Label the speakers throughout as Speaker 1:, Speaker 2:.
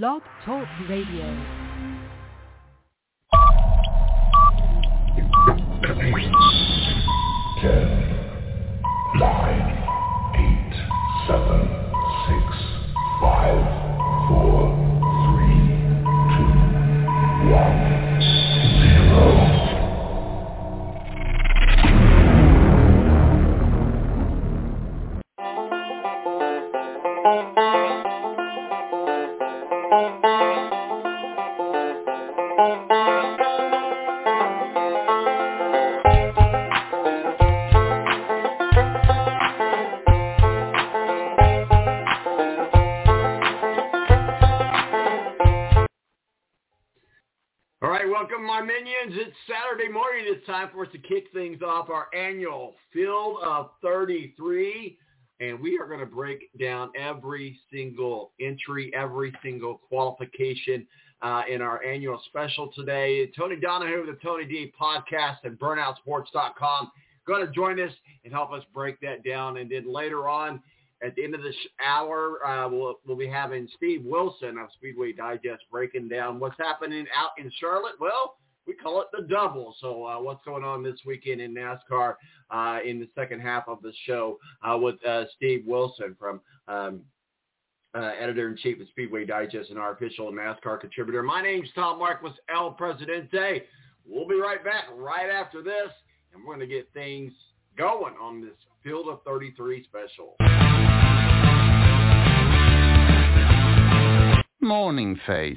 Speaker 1: Blog Talk Radio.
Speaker 2: Off our annual Field of 33. And we are going to break down every single entry, every single qualification uh, in our annual special today. Tony Donahue the Tony D podcast and burnoutsports.com going to join us and help us break that down. And then later on, at the end of this hour, uh, we'll, we'll be having Steve Wilson of Speedway Digest breaking down what's happening out in Charlotte. Well, we call it the double. So uh, what's going on this weekend in NASCAR uh, in the second half of the show uh, with uh, Steve Wilson from um, uh, editor-in-chief of Speedway Digest and our official NASCAR contributor. My name's Tom Marquis, El Presidente. We'll be right back right after this, and we're going to get things going on this Field of 33 special.
Speaker 3: Morning face.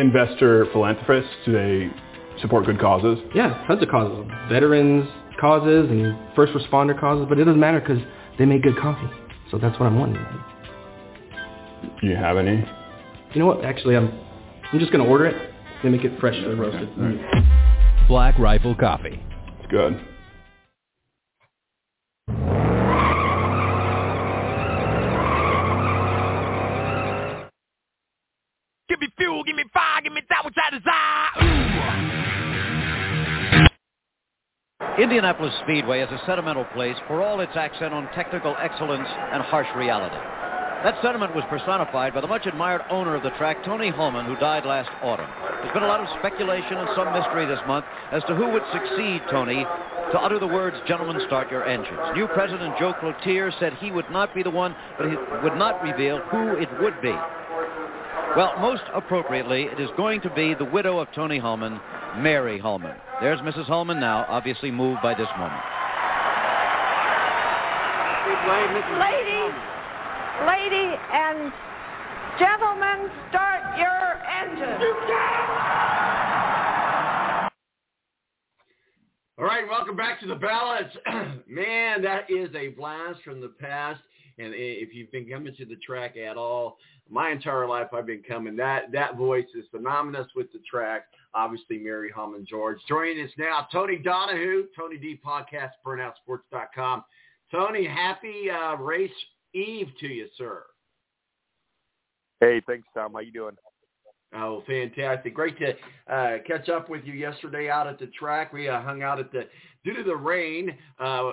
Speaker 4: investor philanthropists? Do they support good causes?
Speaker 5: Yeah, tons of causes. Veterans causes and first responder causes, but it doesn't matter because they make good coffee. So that's what I'm wanting.
Speaker 4: Do you have any?
Speaker 5: You know what? Actually, I'm I'm just gonna order it. They make it freshly roasted.
Speaker 6: Black Rifle Coffee.
Speaker 4: It's good.
Speaker 7: Indianapolis Speedway is a sentimental place for all its accent on technical excellence and harsh reality. That sentiment was personified by the much admired owner of the track, Tony Hulman, who died last autumn. There's been a lot of speculation and some mystery this month as to who would succeed Tony to utter the words, gentlemen, start your engines. New President Joe Cloutier said he would not be the one, but he would not reveal who it would be. Well, most appropriately, it is going to be the widow of Tony Hulman, Mary Hulman. There's Mrs. Hulman now, obviously moved by this moment.
Speaker 8: Ladies, lady and gentlemen, start your engines.
Speaker 2: All right, welcome back to the Balance. Man, that is a blast from the past. And if you've been coming to the track at all, my entire life I've been coming. That that voice is synonymous with the track. Obviously, Mary Hulman George. Joining us now, Tony Donahue, Tony D Podcast, BurnoutSports.com. Tony, happy uh, race eve to you, sir.
Speaker 9: Hey, thanks, Tom. How you doing?
Speaker 2: Oh, fantastic! Great to uh, catch up with you yesterday out at the track. We uh, hung out at the due to the rain. Uh, uh,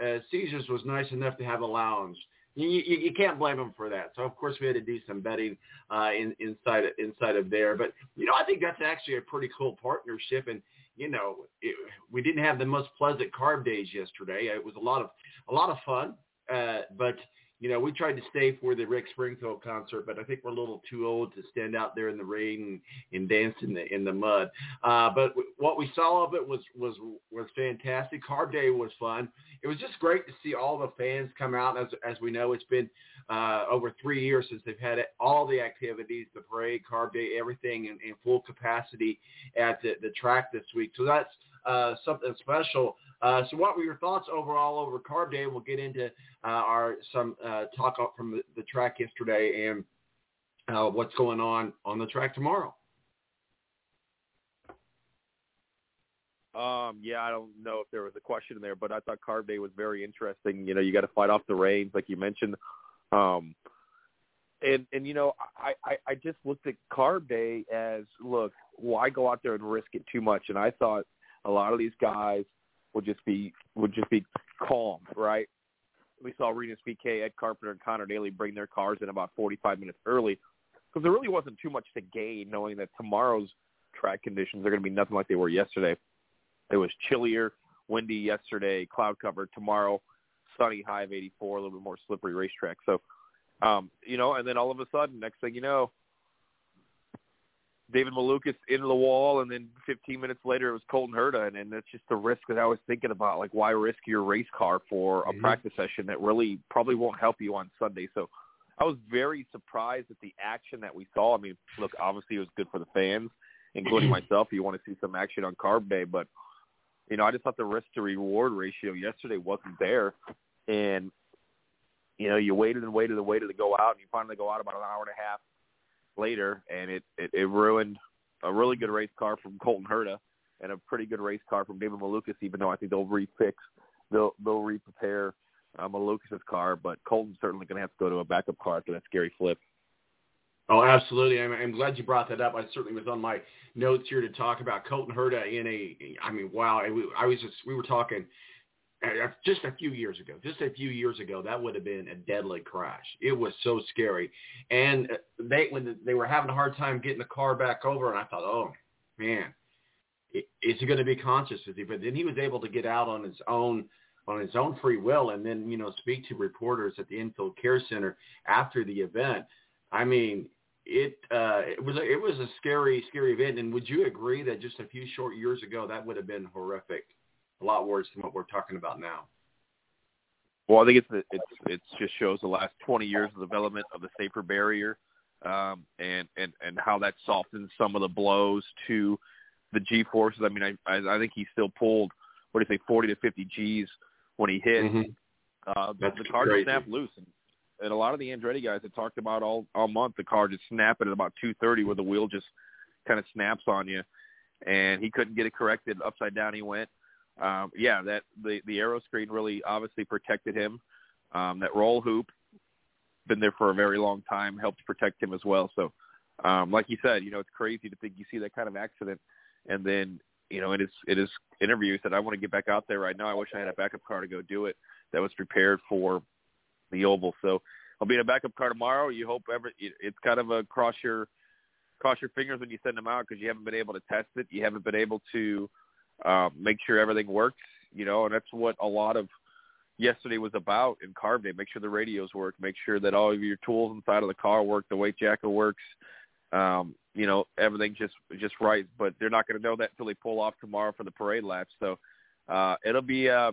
Speaker 2: uh, uh, Caesars was nice enough to have a lounge. You, you, you can't blame them for that. So of course we had to do some betting uh, in, inside inside of there. But you know I think that's actually a pretty cool partnership. And you know it, we didn't have the most pleasant carb days yesterday. It was a lot of a lot of fun, uh, but you know, we tried to stay for the Rick Springfield concert, but I think we're a little too old to stand out there in the rain and, and dance in the in the mud. Uh, but w- what we saw of it was was was fantastic. Carb Day was fun. It was just great to see all the fans come out. As as we know, it's been uh, over three years since they've had all the activities, the parade, Carb Day, everything in, in full capacity at the, the track this week. So that's uh, something special. Uh, so what were your thoughts overall over Carb Day? We'll get into uh, our some uh, talk from the, the, track yesterday and uh, what's going on on the track tomorrow.
Speaker 9: Um, yeah, I don't know if there was a question there, but I thought Carb Day was very interesting. You know, you got to fight off the rains, like you mentioned. Um, and and you know, I, I I just looked at Carb Day as look, why go out there and risk it too much? And I thought a lot of these guys would just be would just be calm, right? We saw Rinus VeeKay, Ed Carpenter, and Conor Daly bring their cars in about 45 minutes early because there really wasn't too much to gain knowing that tomorrow's track conditions are going to be nothing like they were yesterday. It was chillier, windy yesterday, cloud cover. Tomorrow, sunny, high of 84, a little bit more slippery racetrack. So, um, you know, and then all of a sudden, next thing you know, David Malukas into the wall, and then 15 minutes later it was Colton Herta, and, and that's just the risk that I was thinking about. Like, why risk your race car for a mm-hmm. practice session that really probably won't help you on Sunday? So I was very surprised at the action that we saw. I mean, look, obviously it was good for the fans, including myself. You want to see some action on Carb Day, but you know, I just thought the risk to reward ratio yesterday wasn't there, and you know, you waited and waited and waited to go out, and you finally go out about an hour and a half later, and it, it, it ruined a really good race car from Colton Herta and a pretty good race car from David Malukas. Even though I think they'll refix, they'll they'll re-prepare uh, Malukas's car, but Colton's certainly going to have to go to a backup car after that scary flip.
Speaker 2: Oh, absolutely. I'm, I'm glad you brought that up. I certainly was on my notes here to talk about Colton Herta in a. I mean, wow. I, was just we were talking just a few years ago, just a few years ago, that would have been a deadly crash. It was so scary, and uh, they when they were having a hard time getting the car back over, and I thought, oh man, is he going to be conscious? Is he? But then he was able to get out on his own on his own free will, and then you know speak to reporters at the Infield Care Center after the event. I mean, it uh, it was a, it was a scary scary event, and would you agree that just a few short years ago that would have been horrific? A lot worse than what we're talking about now.
Speaker 9: Well, I think it's it's it just shows the last 20 years of development of the safer barrier, um, and and and how that softens some of the blows to the G forces. I mean, I I, I think he still pulled what do you say 40 to 50 G's when he hit.
Speaker 2: Mm-hmm.
Speaker 9: Uh, the, the car just snapped loose, and, and a lot of the Andretti guys had talked about all all month the car just snapping at about 2:30, where the wheel just kind of snaps on you, and he couldn't get it corrected. Upside down he went um, yeah, that the the aero screen really obviously protected him. Um, that roll hoop, been there for a very long time, helped protect him as well. So, um, like you said, you know, it's crazy to think you see that kind of accident, and then you know, in his in his interview, he said, "I want to get back out there right now. I wish I had a backup car to go do it that was prepared for the oval." So, I'll be in a backup car tomorrow. You hope ever it's kind of a cross your cross your fingers when you send them out because you haven't been able to test it. You haven't been able to um, make sure everything works, you know, and that's what a lot of yesterday was about in carb day. Make sure the radios work, make sure that all of your tools inside of the car work, the weight jacker works, um, you know, everything just just right. But they're not going to know that until they pull off tomorrow for the parade lap. So uh, it'll be, uh,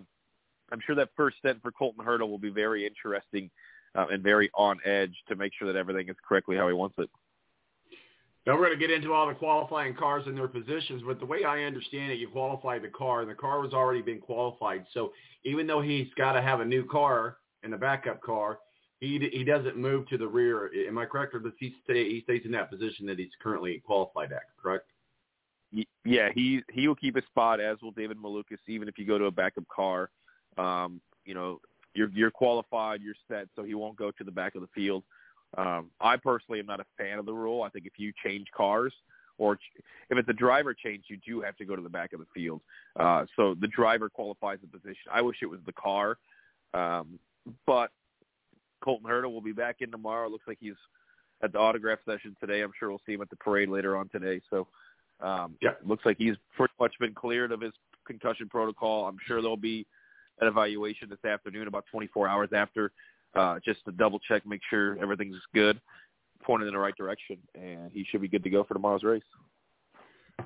Speaker 9: I'm sure that first stint for Colton Herta will be very interesting uh, and very on edge to make sure that everything is correctly how he wants it.
Speaker 2: Now we're going to get into all the qualifying cars and their positions, but the way I understand it, you qualify the car, and the car has already been qualified. So even though he's got to have a new car and a backup car, he he doesn't move to the rear. Am I correct, or does he stay? He stays in that position that he's currently qualified at. Correct?
Speaker 9: Yeah, he he will keep his spot, as will David Malukas, even if you go to a backup car. Um, you know, you're you're qualified, you're set, so he won't go to the back of the field. Um, I personally am not a fan of the rule. I think if you change cars or if it's a driver change, you do have to go to the back of the field. Uh, so the driver qualifies the position. I wish it was the car. Um, but Colton Herta will be back in tomorrow. Looks like he's at the autograph session today. I'm sure we'll see him at the parade later on today. So um,
Speaker 2: yeah.
Speaker 9: looks like he's pretty much been cleared of his concussion protocol. I'm sure there'll be an evaluation this afternoon, about 24 hours after, uh, just to double check, make sure everything's good, pointed in the right direction, and he should be good to go for tomorrow's race.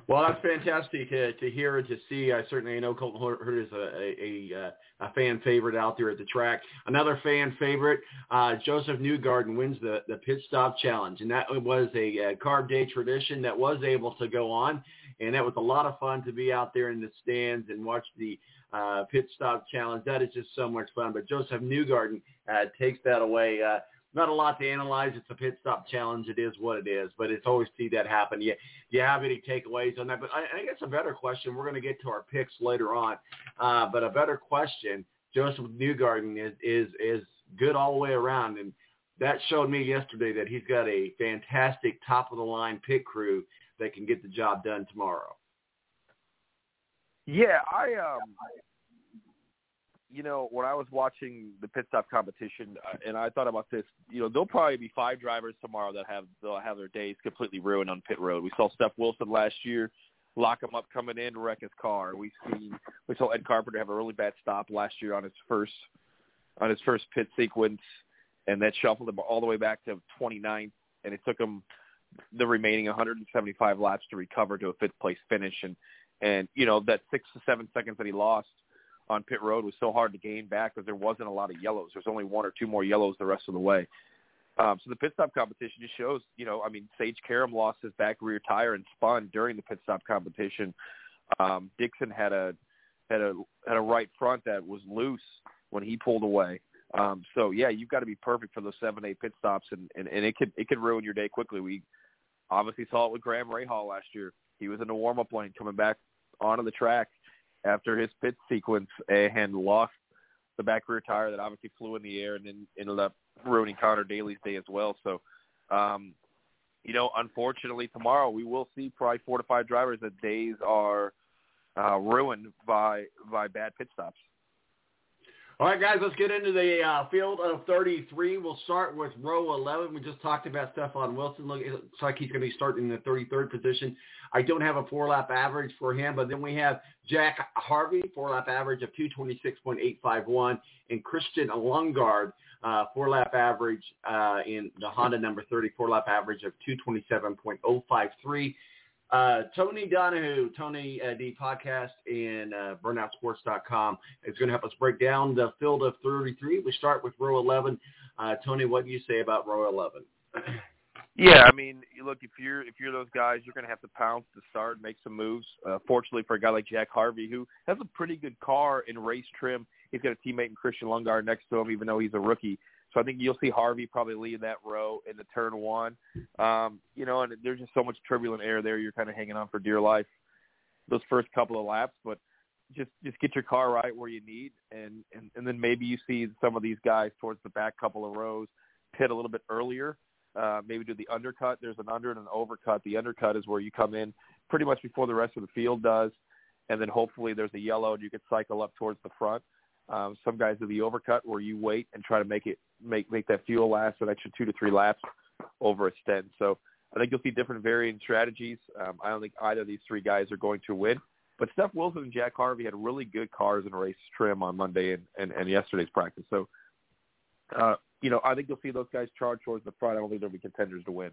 Speaker 2: Well, that's fantastic to, to hear and to see. I certainly know Colton Herta is a, a, a, a fan favorite out there at the track. Another fan favorite, uh, Josef Newgarden wins the, the pit stop challenge, and that was a, a carb day tradition that was able to go on, and that was a lot of fun to be out there in the stands and watch the uh, pit stop challenge. That is just so much fun. But Josef Newgarden uh, takes that away. Uh, not a lot to analyze. It's a pit stop challenge. It is what it is, but it's always see that happen. You, you have any takeaways on that? But I, I guess a better question, we're going to get to our picks later on, uh, but a better question, Josef Newgarden is, is, is good all the way around. And that showed me yesterday that he's got a fantastic top of the line pit crew that can get the job done tomorrow.
Speaker 9: Yeah, I um you know, when I was watching the pit stop competition, uh, and I thought about this, you know, there'll probably be five drivers tomorrow that have they'll have their days completely ruined on pit road. We saw Steph Wilson last year lock him up coming in, wreck his car. We've seen we saw Ed Carpenter have a really bad stop last year on his first on his first pit sequence, and that shuffled him all the way back to 29th, and it took him the remaining 175 laps to recover to a fifth place finish, and and you know that six to seven seconds that he lost on pit road was so hard to gain back because there wasn't a lot of yellows. There's only one or two more yellows the rest of the way. Um, so the pit stop competition just shows, you know, I mean, Sage Karam lost his back rear tire and spun during the pit stop competition. Um, Dixon had a had a had a right front that was loose when he pulled away. Um, so yeah, you've got to be perfect for those seven eight pit stops, and, and and it could it could ruin your day quickly. We obviously saw it with Graham Rahal last year. He was in the warm up lane coming back onto the track after his pit sequence and lost the back rear tire that obviously flew in the air and then ended up ruining Conor Daly's day as well. So, um, you know, unfortunately, tomorrow we will see probably four to five drivers that days are uh, ruined by by bad pit stops.
Speaker 2: All right, guys, let's get into the uh, field of 33. We'll start with row 11. We just talked about Stefan Wilson. Look, it looks like he's going to be starting in the 33rd position. I don't have a four-lap average for him, but then we have Jack Harvey, four-lap average of 226.851, and Christian Lundgaard, uh, four-lap average uh, in the Honda number 30, four-lap average of 227.053. Uh, Tony Donahue, Tony uh, D podcast in uh, burnoutsports.com is going to help us break down the field of 33. We start with row 11. Uh, Tony, what do you say about row 11?
Speaker 9: Yeah, I mean, look, if you're if you're those guys, you're going to have to pounce to start, and make some moves. Uh, fortunately for a guy like Jack Harvey, who has a pretty good car in race trim, he's got a teammate in Christian Lundgaard next to him, even though he's a rookie. So I think you'll see Harvey probably lead that row in the turn one. Um, you know, and there's just so much turbulent air there. You're kind of hanging on for dear life those first couple of laps, but just just get your car right where you need, and and and then maybe you see some of these guys towards the back couple of rows pit a little bit earlier. Uh, maybe do the undercut. There's an under and an overcut. The undercut is where you come in pretty much before the rest of the field does, and then hopefully there's a yellow and you can cycle up towards the front. Um, some guys do the overcut where you wait and try to make it make make that fuel last an extra two to three laps over a stint. So I think you'll see different varying strategies. Um, I don't think either of these three guys are going to win. But Steph Wilson and Jack Harvey had really good cars in race trim on Monday and, and, and yesterday's practice. So, uh, you know, I think you'll see those guys charge towards the front. I don't think they'll be contenders to win.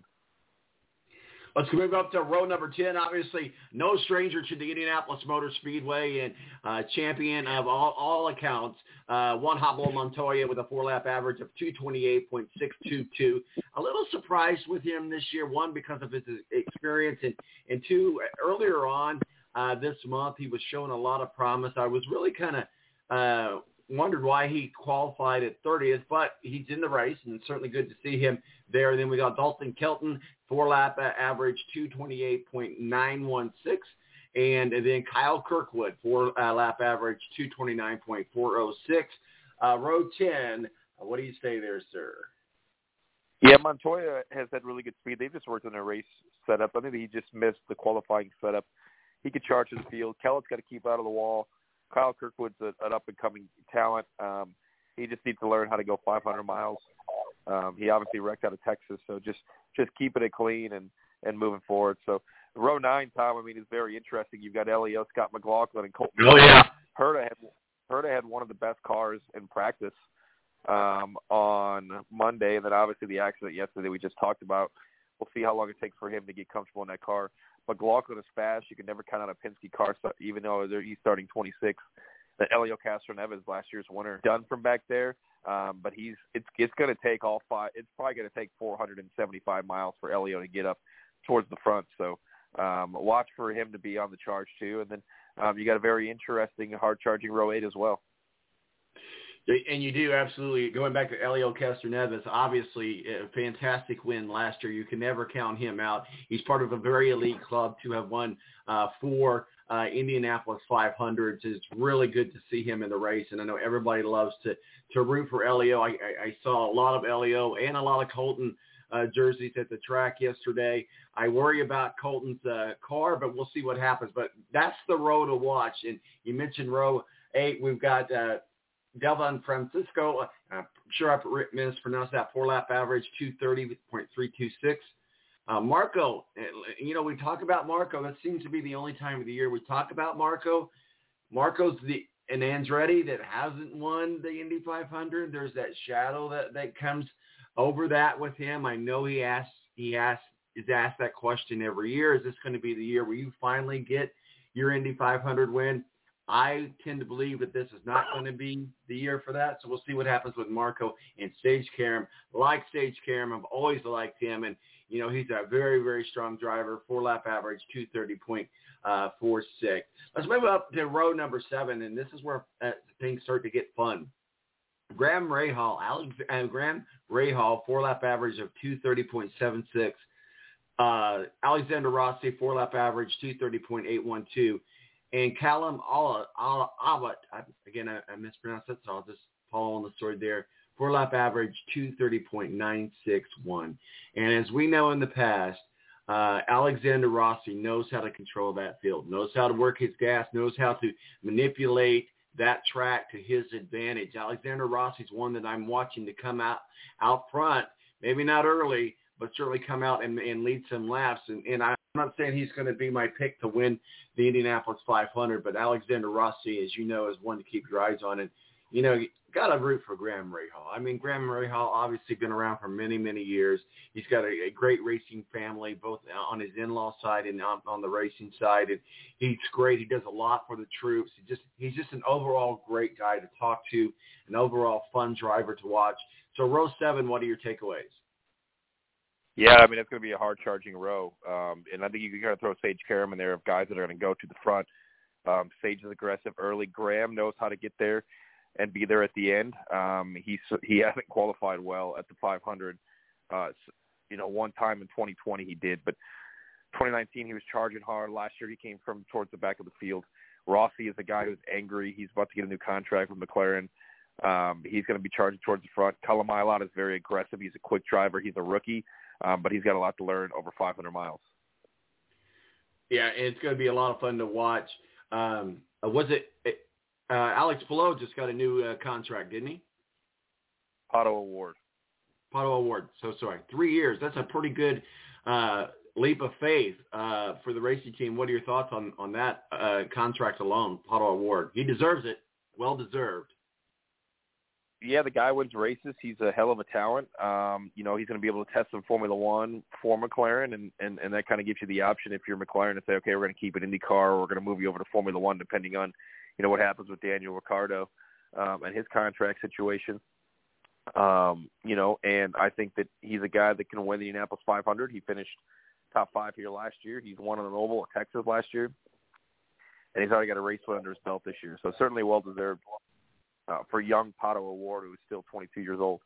Speaker 2: Let's move up to row number 10. Obviously, no stranger to the Indianapolis Motor Speedway and uh, champion of all, all accounts. Uh, Juan Pablo Montoya with a four-lap average of 228.622. A little surprised with him this year, one, because of his experience, and, and two, earlier on uh, this month, he was showing a lot of promise. I was really kind of uh, wondered why he qualified at 30th, but he's in the race, and it's certainly good to see him there. And then we got Dalton Kellett, four lap average 228.916. And then Kyle Kirkwood, four uh, lap average 229.406. Uh, row 10, what do you say there, sir?
Speaker 9: Yeah, Montoya has had really good speed. They just worked on a race setup. I think he just missed the qualifying setup. He could charge the field. Kellett's got to keep out of the wall. Kyle Kirkwood's a, an up and coming talent. Um, he just needs to learn how to go 500 miles. Um, he obviously wrecked out of Texas, so just just keeping it clean and and moving forward. So row nine, Tom, I mean, is very interesting. You've got Helio, Scott McLaughlin, and Colton.
Speaker 2: Oh yeah.
Speaker 9: Herta had Herta had one of the best cars in practice um, on Monday, and then obviously the accident yesterday we just talked about. We'll see how long it takes for him to get comfortable in that car. McLaughlin is fast. You can never count out a Penske car, even though they're he's starting 26. The Helio Castroneves, last year's winner, done from back there. Um, but he's it's it's going to take all five. It's probably going to take 475 miles for Helio to get up towards the front. So um, watch for him to be on the charge too. And then um, you got a very interesting hard charging row eight as well.
Speaker 2: And you do absolutely. Going back to Helio Castroneves, obviously a fantastic win last year. You can never count him out. He's part of a very elite club to have won uh, four uh, Indianapolis 500s. It's really good to see him in the race, and I know everybody loves to to root for Helio. I, I, I saw a lot of Helio and a lot of Colton uh, jerseys at the track yesterday. I worry about Colton's uh, car, but we'll see what happens. But that's the row to watch. And you mentioned row eight. We've got uh, Delvin Francisco, uh, I'm sure I mispronounced that, four lap average, 230.326. Uh, Marco, uh, you know, we talk about Marco. That seems to be the only time of the year we talk about Marco. Marco's the an Andretti that hasn't won the Indy 500. There's that shadow that, that comes over that with him. I know he asks, he asks, is asked that question every year. Is this going to be the year where you finally get your Indy 500 win? I tend to believe that this is not going to be the year for that. So we'll see what happens with Marco and Sage Karam. Like Sage Karam, I've always liked him. And, you know, he's a very, very strong driver, four lap average, 230.46. Uh, Let's move up to row number seven. And this is where uh, things start to get fun. Graham Rahal, Alex, uh, Graham Rahal, four lap average of 230.76. Uh, Alexander Rossi, four lap average, 230.812 and Callum Abbott, again, I, I mispronounced that, so I'll just follow on the story there. Four lap average, 230.961. And as we know in the past, uh, Alexander Rossi knows how to control that field, knows how to work his gas, knows how to manipulate that track to his advantage. Alexander Rossi's one that I'm watching to come out out front, maybe not early, but certainly come out and, and lead some laps. And, and I'm not saying he's going to be my pick to win the Indianapolis 500, but Alexander Rossi, as you know, is one to keep your eyes on. And, you know, got to root for Graham Rahal. I mean, Graham Rahal obviously been around for many, many years. He's got a, a great racing family, both on his in-law side and on, on the racing side. And he's great. He does a lot for the troops. He just he's just an overall great guy to talk to, an overall fun driver to watch. So row seven, what are your takeaways?
Speaker 9: Yeah, I mean it's going to be a hard charging row, um, and I think you can kind of throw Sage Karam in there of guys that are going to go to the front. Um, Sage is aggressive early. Graham knows how to get there and be there at the end. Um, he he hasn't qualified well at the 500. Uh, you know, one time in 2020 he did, but 2019 he was charging hard. Last year he came from towards the back of the field. Rossi is a guy who's angry. He's about to get a new contract with McLaren. Um, he's going to be charging towards the front. Callum Ilott is very aggressive. He's a quick driver. He's a rookie um, but he's got a lot to learn over 500 miles.
Speaker 2: Yeah, and it's going to be a lot of fun to watch. Um, was it uh, Alex Palou just got a new uh, contract, didn't he?
Speaker 9: Pato O'Ward.
Speaker 2: Pato O'Ward. So sorry, three years. That's a pretty good uh, leap of faith uh, for the racing team. What are your thoughts on on that uh, contract alone, Pato O'Ward? He deserves it. Well deserved
Speaker 9: yeah, the guy wins races. He's a hell of a talent. Um, you know, he's going to be able to test in Formula One for McLaren, and and and that kind of gives you the option if you're McLaren to say, okay, we're going to keep it IndyCar, or we're going to move you over to Formula One, depending on, you know, what happens with Daniel Ricciardo um, and his contract situation. Um, you know, and I think that he's a guy that can win the Indianapolis 500. He finished top five here last year. He's won an Oval at Texas last year, and he's already got a race win under his belt this year. So certainly well deserved uh, for young Pato O'Ward, who's still 22 years old.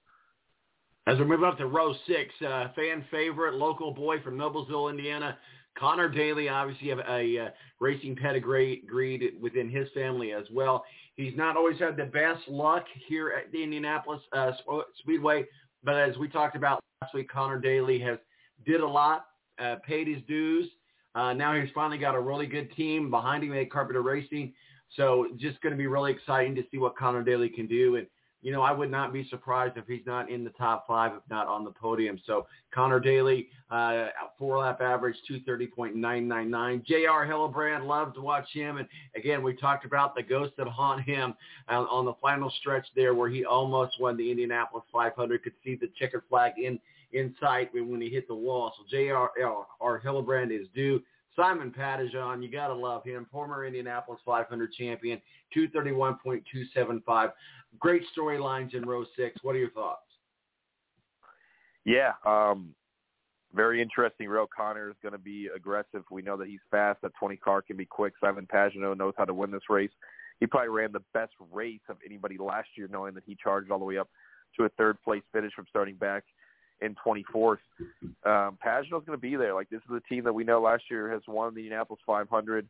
Speaker 2: As we move up to row six, uh, fan favorite, local boy from Noblesville, Indiana, Conor Daly, obviously have a, uh, racing pedigree within his family as well. He's not always had the best luck here at the Indianapolis uh, Speedway, but as we talked about last week, Conor Daly has did a lot, uh, paid his dues. Uh, now he's finally got a really good team behind him at Carpenter Racing. So just going to be really exciting to see what Conor Daly can do. And you know, I would not be surprised if he's not in the top five, if not on the podium. So Conor Daly, uh, four lap average, 230.999. J.R. Hillebrand, love to watch him. And again, we talked about the ghost that haunt him uh, on the final stretch there where he almost won the Indianapolis 500, could see the checkered flag in, in sight when he hit the wall. So J.R. Hillebrand is due. Simon Pattison, you got to love him, former Indianapolis 500 champion, 231.275. Great storylines in row six. What are your thoughts?
Speaker 9: Yeah, um, very interesting row. Conor is going to be aggressive. We know that he's fast. That 20 car can be quick. Simon Pagenaud knows how to win this race. He probably ran the best race of anybody last year, knowing that he charged all the way up to a third place finish from starting back in 24th. Um, Pagenaud's going to be there. Like this is a team that we know last year has won the Indianapolis 500.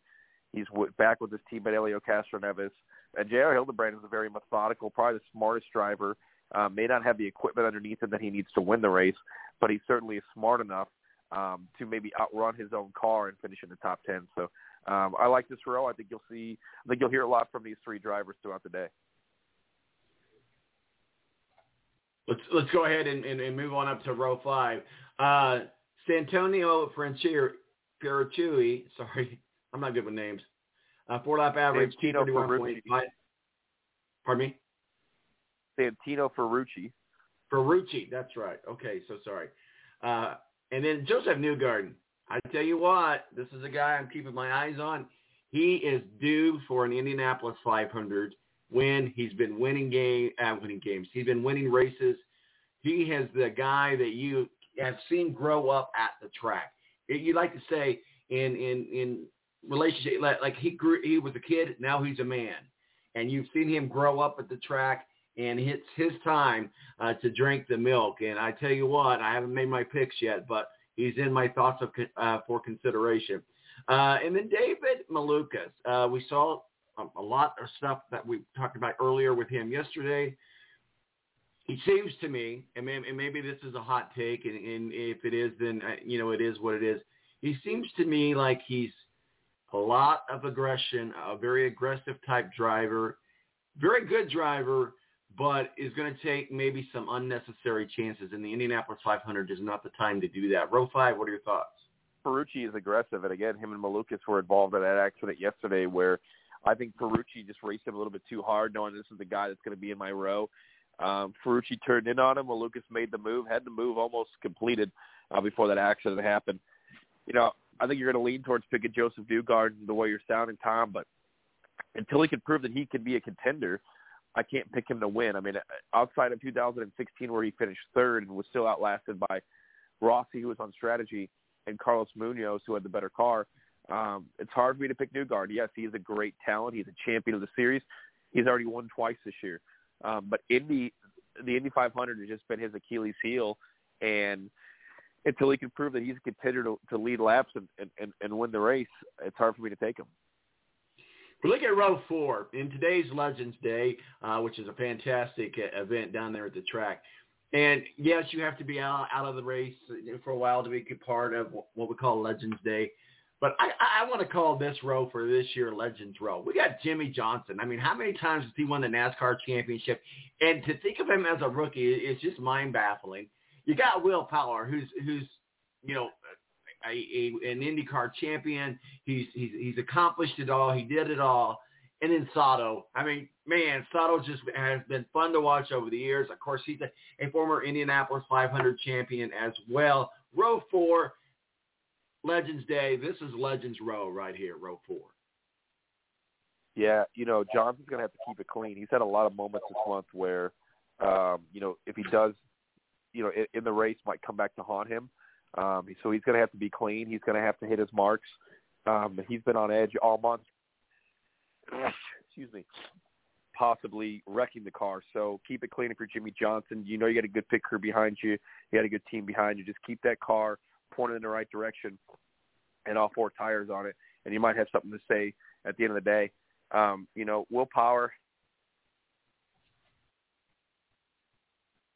Speaker 9: He's w- back with his team at Helio Castroneves. And J.R. Hillebrand is a very methodical, probably the smartest driver. Uh, may not have the equipment underneath him that he needs to win the race, but he certainly is smart enough um, to maybe outrun his own car and finish in the top 10. So um, I like this row. I think you'll see, I think you'll hear a lot from these three drivers throughout the day.
Speaker 2: Let's let's go ahead and, and, and move on up to row five. Uh, Santonio Franchieri, sorry, I'm not good with names. Uh, four lap average,
Speaker 9: Santino Ferrucci.
Speaker 2: Pardon me?
Speaker 9: Santino Ferrucci.
Speaker 2: Ferrucci, that's right. Okay, so sorry. Uh, and then Josef Newgarden. I tell you what, this is a guy I'm keeping my eyes on. He is due for an Indianapolis 500 win. He's been winning game, uh, winning games. He's been winning races. He has the guy that you have seen grow up at the track. You like to say in in in relationship like he grew he was a kid now he's a man and you've seen him grow up at the track and it's his time uh, to drink the milk and i tell you what i haven't made my picks yet but he's in my thoughts of uh, for consideration uh, and then david malukas uh, we saw a, a lot of stuff that we talked about earlier with him yesterday he seems to me and maybe this is a hot take and, and if it is then uh, you know it is what it is he seems to me like he's a lot of aggression, a very aggressive type driver, very good driver, but is going to take maybe some unnecessary chances. And the Indianapolis 500 is not the time to do that. Row five, what are your thoughts?
Speaker 9: Ferrucci is aggressive, and again, him and Malukas were involved in that accident yesterday where I think Ferrucci just raced him a little bit too hard, knowing this is the guy that's going to be in my row. Um, Ferrucci turned in on him. Malukas made the move, had the move almost completed uh, before that accident happened. You know, I think you're going to lean towards picking Josef Newgarden the way you're sounding, Tom. But until he can prove that he can be a contender, I can't pick him to win. I mean, outside of 2016, where he finished third and was still outlasted by Rossi, who was on strategy, and Carlos Munoz, who had the better car, um, it's hard for me to pick Newgard. Yes, he is a great talent. He's a champion of the series. He's already won twice this year. Um, but Indy, the Indy 500 has just been his Achilles heel, and until he can prove that he's a contender to, to lead laps and, and, and win the race, it's hard for me to take him.
Speaker 2: We look at row four in today's Legends Day, uh, which is a fantastic uh, event down there at the track. And yes, you have to be out, out of the race for a while to be a part of what we call Legends Day. But I, I want to call this row for this year Legends Row. We got Jimmie Johnson. I mean, how many times has he won the NASCAR championship? And to think of him as a rookie is just mind baffling you got Will Power, who's who's you know a, a, an IndyCar champion. He's he's he's accomplished it all. He did it all. And then Sato. I mean, man, Sato just has been fun to watch over the years. Of course, he's a, a former Indianapolis 500 champion as well. Row four, Legends Day. This is Legends Row right here, row four.
Speaker 9: Yeah, you know, Johnson's going to have to keep it clean. He's had a lot of moments this month where, um, you know, if he does you know, in, in the race might come back to haunt him. Um, so he's going to have to be clean. He's going to have to hit his marks. Um, he's been on edge all month. Excuse me. Possibly wrecking the car. So keep it clean if you're Jimmie Johnson. You know you got a good pit crew behind you. You got a good team behind you. Just keep that car pointed in the right direction and all four tires on it, and you might have something to say at the end of the day. Um, you know, Will Power.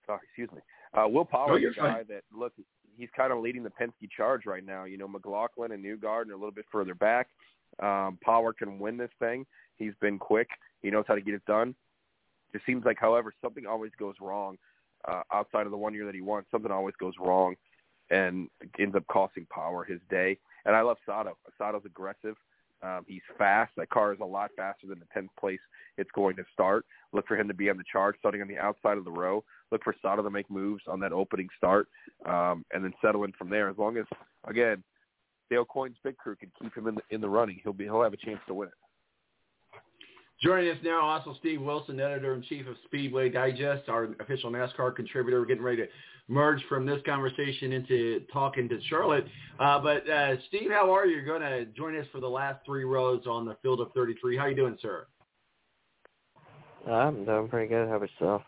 Speaker 9: Sorry, excuse me. Uh, Will Power
Speaker 2: no,
Speaker 9: is a guy
Speaker 2: fine.
Speaker 9: that look he's kind of leading the Penske charge right now. You know, McLaughlin and Newgarden are a little bit further back. Um, Power can win this thing. He's been quick. He knows how to get it done. It seems like, however, something always goes wrong uh, outside of the one year that he won. Something always goes wrong, and ends up costing Power his day. And I love Sato. Sato's aggressive. Um, he's fast. That car is a lot faster than the 10th place it's going to start. Look for him to be on the charge, starting on the outside of the row. Look for Sato to make moves on that opening start, um, and then settle in from there. As long as, again, Dale Coyne's big crew can keep him in the in the running, he'll be he'll have a chance to win it.
Speaker 2: Joining us now, also Steve Wilson, editor-in-chief of Speedway Digest, our official NASCAR contributor. We're getting ready to merge from this conversation into talking to Charlotte. Uh, but uh, Steve, how are you? You're going to join us for the last three rows on the field of 33. How are you doing, sir?
Speaker 10: I'm doing pretty good. How about yourself?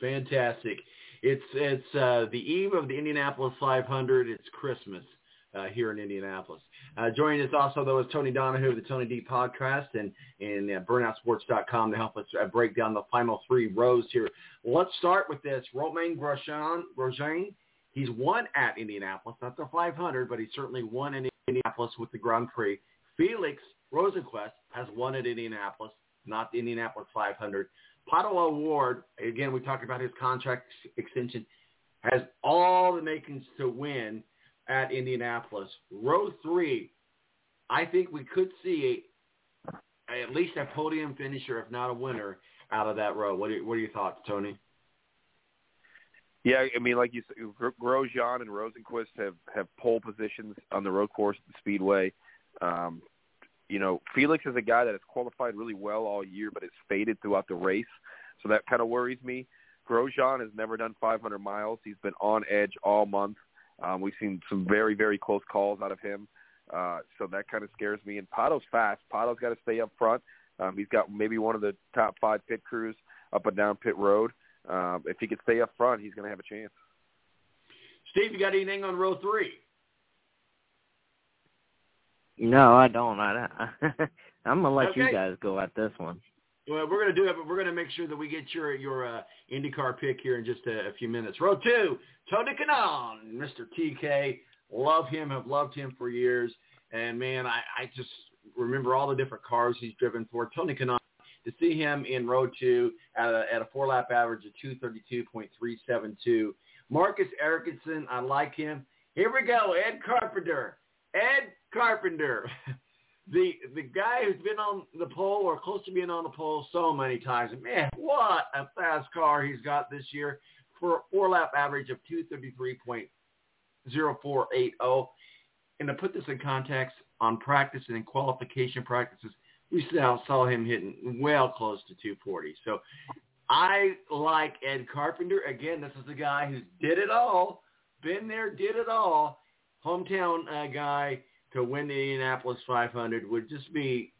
Speaker 2: Fantastic. It's it's uh, the eve of the Indianapolis 500. It's Christmas uh, here in Indianapolis. Uh, joining us also, though, is Tony Donahue of the Tony D Podcast and, and uh, BurnoutSports.com to help us uh, break down the final three rows here. Let's start with this. Romain Grosjean, Grosjean, he's won at Indianapolis, not the 500, but he certainly won in Indianapolis with the Grand Prix. Felix Rosenqvist has won at Indianapolis, not the Indianapolis 500. Pato O'Ward, again, we talked about his contract extension, has all the makings to win at Indianapolis. Row three, I think we could see a, at least a podium finisher, if not a winner, out of that row. What are, what are your thoughts, Tony?
Speaker 9: Yeah, I mean, like you said, Grosjean and Rosenqvist have have pole positions on the road course at the Speedway. Um, you know, Felix is a guy that has qualified really well all year, but has faded throughout the race, so that kind of worries me. Grosjean has never done 500 miles. He's been on edge all month. Um, we've seen some very, very close calls out of him. Uh, so that kind of scares me. And Pato's fast. Pato's got to stay up front. Um, he's got maybe one of the top five pit crews up and down pit road. Um, if he could stay up front, he's going to have a chance.
Speaker 2: Steve, you got anything on row three?
Speaker 10: No, I don't. I, I'm gonna let
Speaker 2: okay.
Speaker 10: you guys go at this one.
Speaker 2: Well, we're going to do it, but we're going to make sure that we get your your uh, IndyCar pick here in just a, a few minutes. Row two, Tony Kanaan, Mr. TK. Love him, have loved him for years. And, man, I, I just remember all the different cars he's driven for. Tony Kanaan, to see him in row two at a, at a four-lap average of 232.372. Marcus Ericsson, I like him. Here we go, Ed Carpenter. Ed Carpenter. the the guy who's been on the pole or close to being on the pole so many times. Man, what a fast car he's got this year for a four lap average of 233.0480. And to put this in context, on practice and in qualification practices, we saw, saw him hitting well close to 240. So I like Ed Carpenter. Again, this is the guy who did it all, been there, did it all, hometown uh, guy to win the Indianapolis 500 would just be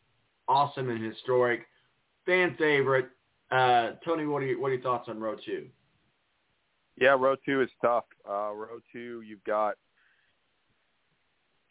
Speaker 2: awesome and historic. Fan favorite. Uh, Tony, what are, you, what are your thoughts on row two?
Speaker 9: Yeah, row two is tough. Uh, row two, you've got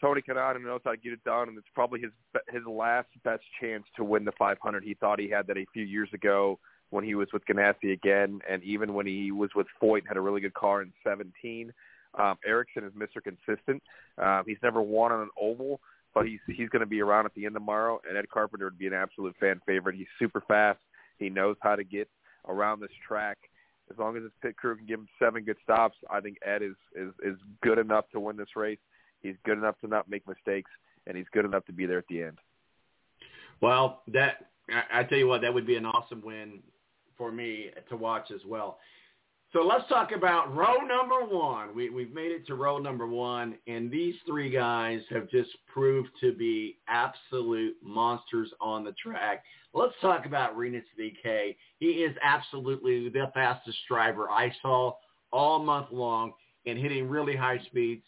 Speaker 9: Tony who knows how to get it done, and it's probably his his last best chance to win the 500. He thought he had that a few years ago when he was with Ganassi again, and even when he was with Foyt had a really good car in 17. Um, Ericsson is Mr. Consistent. Um, he's never won on an oval, but he's he's going to be around at the end tomorrow. And Ed Carpenter would be an absolute fan favorite. He's super fast. He knows how to get around this track. As long as his pit crew can give him seven good stops, I think Ed is is is good enough to win this race. He's good enough to not make mistakes, and he's good enough to be there at the end.
Speaker 2: Well, that I, I tell you what, that would be an awesome win for me to watch as well. So let's talk about row number one. We, we've made it to row number one, and these three guys have just proved to be absolute monsters on the track. Let's talk about Rinus VeeKay. He is absolutely the fastest driver I saw all month long and hitting really high speeds.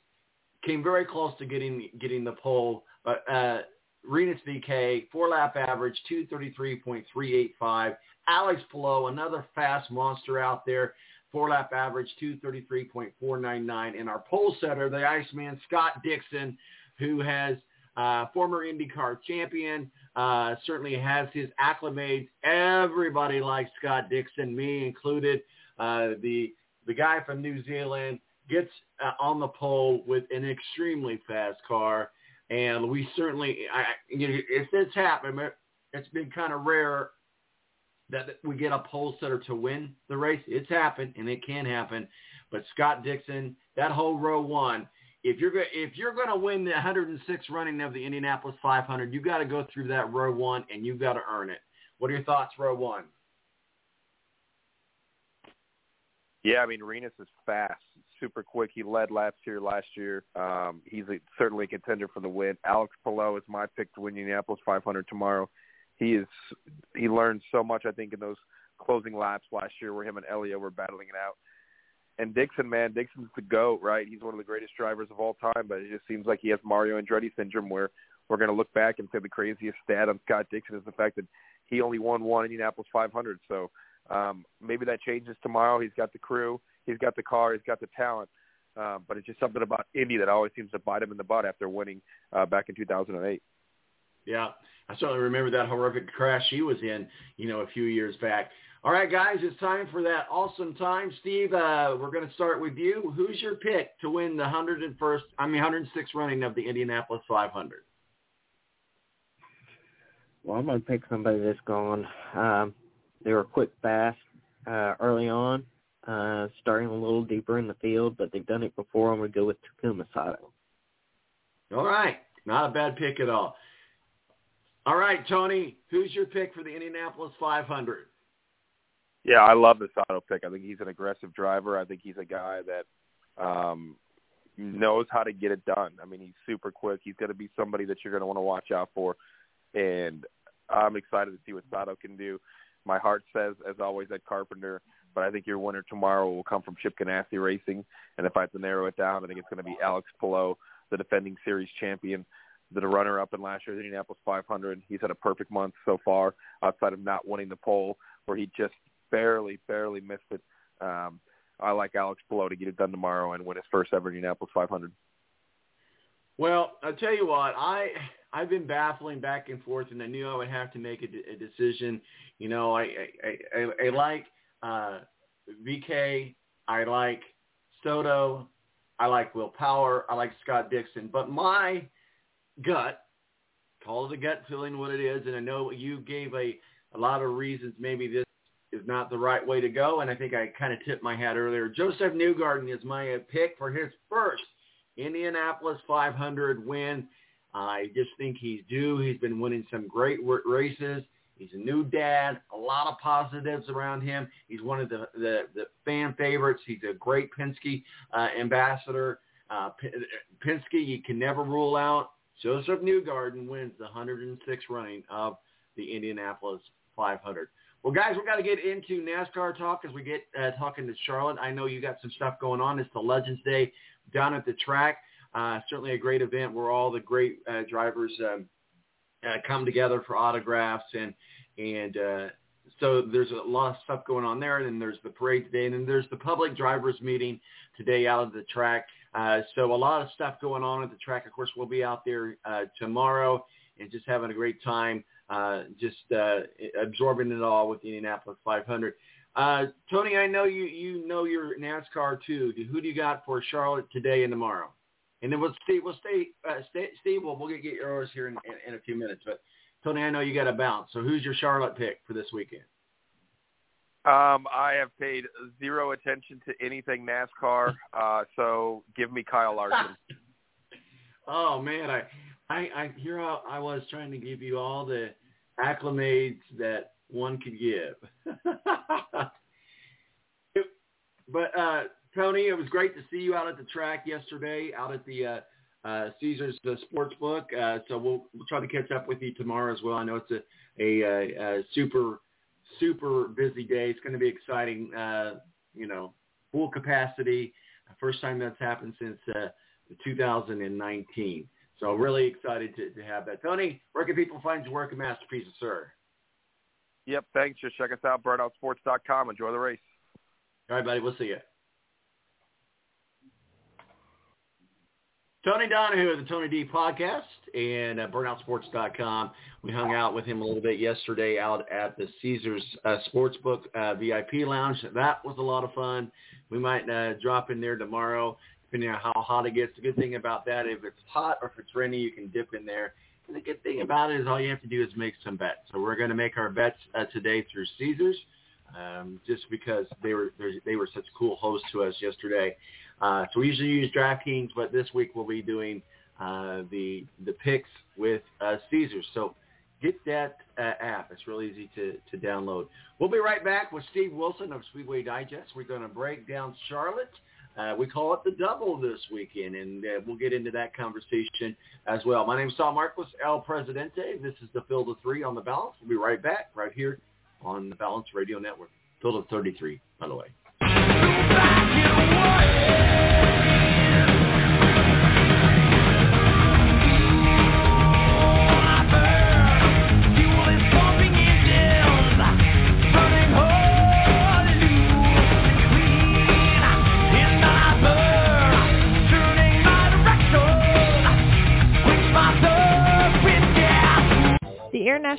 Speaker 2: Came very close to getting getting the pole, but uh, Rinus VeeKay, four lap average, 233.385. Alex Palou, another fast monster out there four lap average 233.499 and our pole setter the iceman scott dixon who has uh, former indycar champion uh, certainly has his acclimates. Everybody likes scott dixon me included. Uh, the the guy from new zealand gets uh, on the pole with an extremely fast car. And we certainly I, you know, if it's happened it's been kind of rare that we get a pole setter to win the race. It's happened and it can happen. But Scott Dixon, that whole row one, if you're go- if you're going to win the 106 running of the Indianapolis 500, you got to go through that row one and you've got to earn it. What are your thoughts, row one?
Speaker 9: Yeah, I mean Rinus is fast, super quick. He led laps here last year. Um, he's a, certainly a contender for the win. Alex Palou is my pick to win Indianapolis 500 tomorrow. He is he learned so much I think in those closing laps last year where him and Helio were battling it out. And Dixon, man, Dixon's the goat, right? He's one of the greatest drivers of all time, but it just seems like he has Mario Andretti syndrome where we're going to look back and say the craziest stat on Scott Dixon is the fact that he only won one Indianapolis 500. So um, maybe that changes tomorrow. He's got the crew, he's got the car, he's got the talent. Um, but it's just something about Indy that always seems to bite him in the butt after winning uh, back in 2008.
Speaker 2: Yeah, I certainly remember that horrific crash he was in, you know, a few years back. All right, guys, it's time for that awesome time. Steve, uh, we're going to start with you. Who's your pick to win the 101st, I mean 106th running of the Indianapolis 500?
Speaker 10: Well, I'm going to pick somebody that's gone. Um, they were quick, fast uh, early on, uh, starting a little deeper in the field, but they've done it before. I'm going to go with Takuma Sato.
Speaker 2: All right, not a bad pick at all. All right, Tony, who's your pick for the Indianapolis 500?
Speaker 9: Yeah, I love the Sato pick. I think he's an aggressive driver. I think he's a guy that um, knows how to get it done. I mean, he's super quick. He's going to be somebody that you're going to want to watch out for, and I'm excited to see what Sato can do. My heart says, as always, Ed Carpenter, but I think your winner tomorrow will come from Chip Ganassi Racing. And if I have to narrow it down, I think it's going to be Alex Palou, the defending series champion, the runner-up in last year's Indianapolis 500. He's had a perfect month so far, outside of not winning the pole, where he just barely, barely missed it. Um, I like Alex Palou to get it done tomorrow and win his first ever Indianapolis 500.
Speaker 2: Well, I'll tell you what, I I've been baffling back and forth, and I knew I would have to make a, a decision. You know, I I, I, I like uh, VK, I like Soto, I like Will Power, I like Scott Dixon, but my gut, call it a gut feeling, what it is, and I know you gave a a lot of reasons maybe this is not the right way to go, and I think I kind of tipped my hat earlier. Josef Newgarden is my pick for his first Indianapolis 500 win. I just think he's due. He's been winning some great races. He's a new dad. A lot of positives around him. He's one of the the, the fan favorites. He's a great Penske uh, ambassador. Uh, Penske, you can never rule out. Josef Newgarden wins the 106th running of the Indianapolis 500. Well, guys, we've got to get into NASCAR talk as we get uh, talking to Charlotte. I know you got some stuff going on. It's the Legends Day down at the track. Uh, certainly a great event where all the great uh, drivers um, uh, come together for autographs and and uh, so there's a lot of stuff going on there. And then there's the parade today, and then there's the public drivers meeting today out at the track. Uh, so a lot of stuff going on at the track. Of course, we'll be out there uh, tomorrow and just having a great time, uh, just uh, absorbing it all with the Indianapolis 500. Uh, Tony, I know you you know your NASCAR too. Who do you got for Charlotte today and tomorrow? And then we'll stay. We'll stay. Uh, stay Steve, we'll, we'll get yours here in, in, in a few minutes. But Tony, I know you got a bounce. So who's your Charlotte pick for this weekend?
Speaker 9: Um, I have paid zero attention to anything NASCAR, uh, so give me Kyle Larson.
Speaker 2: oh man, I, I, I here I, I was trying to give you all the acclimates that one could give. but uh, Tony, it was great to see you out at the track yesterday, out at the uh, uh, Caesars uh, Sportsbook. Uh, so we'll, we'll try to catch up with you tomorrow as well. I know it's a, a, a, a super, super busy day. It's going to be exciting. Uh, you know, full capacity. First time that's happened since uh, 2019. So really excited to, to have that. Tony, where can people find your work and masterpieces, sir?
Speaker 9: Yep, thanks. Just check us out, burnoutsports.com. Enjoy the race.
Speaker 2: All right, buddy. We'll see you. Tony Donahue of the Tony D podcast and uh, burnoutsports.com. We hung out with him a little bit yesterday out at the Caesars uh, Sportsbook uh, VIP Lounge. That was a lot of fun. We might uh, drop in there tomorrow, depending on how hot it gets. The good thing about that, if it's hot or if it's rainy, you can dip in there And the good thing about it is all you have to do is make some bets. So we're going to make our bets uh, today through Caesars, um, just because they were they were such cool hosts to us yesterday. Uh, so we usually use DraftKings, but this week we'll be doing uh, the the picks with uh, Caesars. So get that uh, app. It's really easy to, to download. We'll be right back with Steve Wilson of Speedway Digest. We're going to break down Charlotte. Uh, we call it the double this weekend, and uh, we'll get into that conversation as well. My name is Sal Marcos, El Presidente. This is the Field of Three on the Balance. We'll be right back right here on the Balance Radio Network. Field of 33, by the way.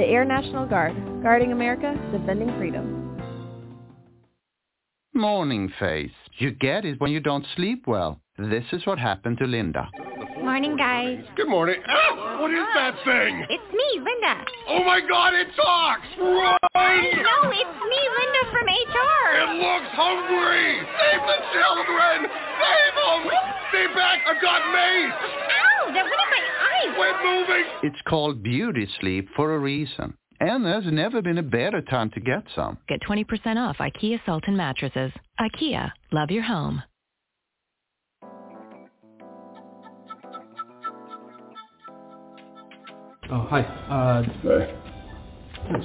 Speaker 11: The Air National Guard, guarding America, defending freedom.
Speaker 3: Morning face. You get it when you don't sleep well. This is what happened to Linda.
Speaker 12: Morning, guys.
Speaker 13: Good morning. Ah, what is that thing?
Speaker 12: It's me, Linda.
Speaker 13: Oh my god, it talks! Run!
Speaker 12: No, it's me, Linda from HR.
Speaker 13: It looks hungry! Save the children! Save them! Stay back! I've got mace!
Speaker 12: Ow, that went in my eye.
Speaker 13: Quit moving!
Speaker 3: It's called beauty sleep for a reason. And there's never been a better time to get some.
Speaker 1: Get 20% off IKEA Sultan mattresses. IKEA, love your home.
Speaker 5: Oh, hi. Uh,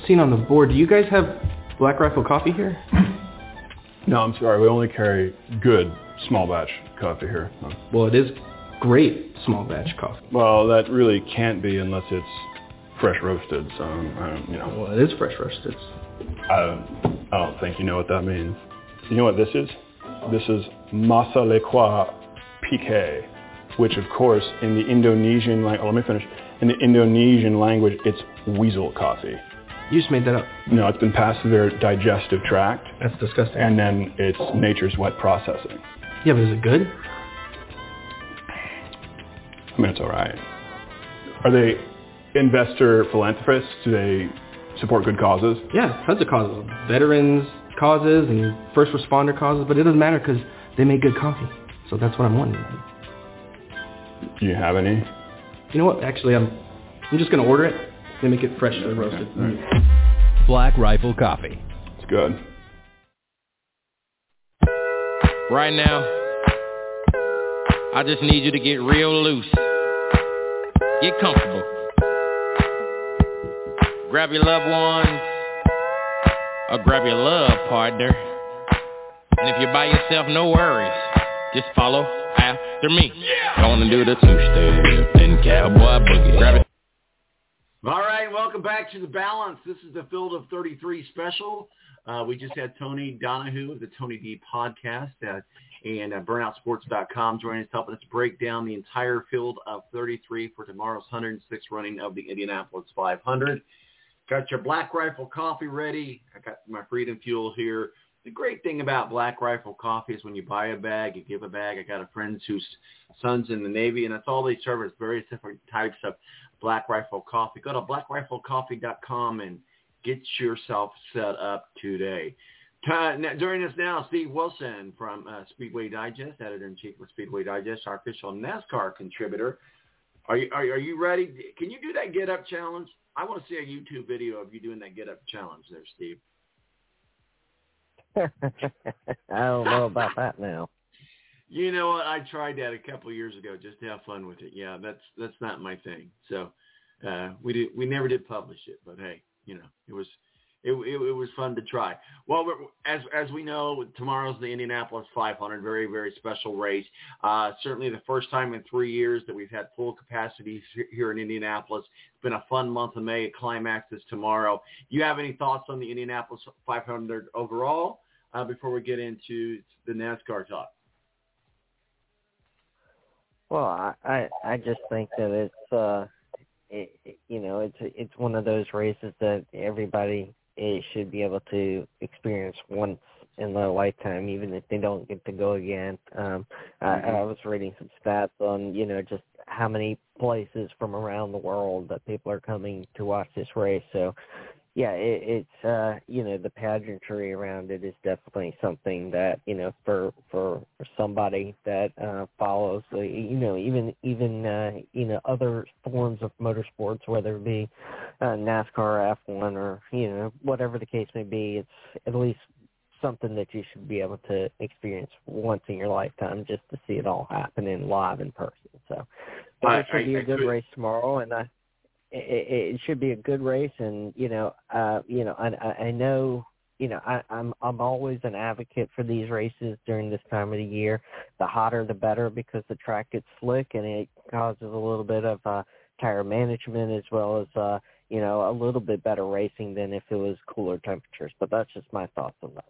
Speaker 5: Seen on the board, do you guys have Black Rifle coffee here?
Speaker 4: No, I'm sorry. We only carry good small batch coffee here.
Speaker 5: Well, it is great small batch coffee.
Speaker 4: Well, that really can't be unless it's fresh roasted. So, um, you know.
Speaker 5: Well, it is fresh roasted.
Speaker 4: I, I don't think you know what that means. You know what this is? This is Masa Lekwa Pique, which of course in the Indonesian language, oh, let me finish. In the Indonesian language, it's weasel coffee.
Speaker 5: You just made that up.
Speaker 4: No, it's been passed through their digestive tract.
Speaker 5: That's disgusting.
Speaker 4: And then it's nature's wet processing.
Speaker 5: Yeah, but is it good?
Speaker 4: I mean, it's all right. Are they investor philanthropists? Do they support good causes?
Speaker 5: Yeah, tons of causes. Veterans causes and first responder causes, but it doesn't matter because they make good coffee. So that's what I'm wanting.
Speaker 4: Do you have any?
Speaker 5: You know what? Actually, I'm I'm just gonna order it. They make it freshly roasted.
Speaker 14: Black Rifle Coffee.
Speaker 4: It's good.
Speaker 15: Right now, I just need you to get real loose. Get comfortable. Grab your loved ones or grab your love partner. And if you're by yourself, no worries. Just follow after me. Gonna do the two-step and cowboy boogie. Grab it.
Speaker 2: All right, welcome back to The Balance. This is the Field of 33 special. Uh, we just had Tony Donahue of the Tony D podcast uh, and uh, burnoutsports.com joining us, helping us break down the entire field of 33 for tomorrow's 106 running of the Indianapolis 500. Got your Black Rifle coffee ready. I got my Freedom Fuel here. The great thing about Black Rifle coffee is when you buy a bag, you give a bag. I got a friend whose son's in the Navy, and that's all they serve is various different types of Black Rifle coffee. Go to blackriflecoffee.com and get yourself set up today. Uh, joining us now, Steve Wilson from uh, Speedway Digest, editor-in-chief of Speedway Digest, our official NASCAR contributor. Are you are, are you ready? Can you do that get up challenge? I want to see a YouTube video of you doing that get up challenge there, Steve.
Speaker 10: I don't know about that now.
Speaker 2: You know what? I tried that a couple of years ago just to have fun with it. Yeah, that's that's not my thing. So uh, we did we never did publish it, but hey, you know it was it, it, it was fun to try. Well, as as we know, tomorrow's the Indianapolis 500, very very special race. Uh, certainly the first time in three years that we've had full capacity here in Indianapolis. It's been a fun month of May. Climax is tomorrow. You have any thoughts on the Indianapolis 500 overall uh, before we get into the NASCAR talk?
Speaker 10: Well, I I, I just think that it's uh, it, you know it's it's one of those races that everybody it should be able to experience once in their lifetime, even if they don't get to go again. Um, mm-hmm. I, I was reading some stats on, you know, just how many places from around the world that people are coming to watch this race. So yeah, it, it's uh, you know the pageantry around it is definitely something that you know for for, for somebody that uh, follows uh, you know even even uh, you know other forms of motorsports, whether it be uh, NASCAR, F1, or you know whatever the case may be, it's at least something that you should be able to experience once in your lifetime just to see it all happening live in person. So, but
Speaker 2: I,
Speaker 10: it should be
Speaker 2: I,
Speaker 10: a good
Speaker 2: could...
Speaker 10: race tomorrow, and I it, it should be a good race, and you know, uh, you know, I, I know, you know, I, I'm I'm always an advocate for these races during this time of the year. The hotter, the better, because the track gets slick and it causes a little bit of uh, tire management as well as uh, you know, a little bit better racing than if it was cooler temperatures. But that's just my thoughts on that.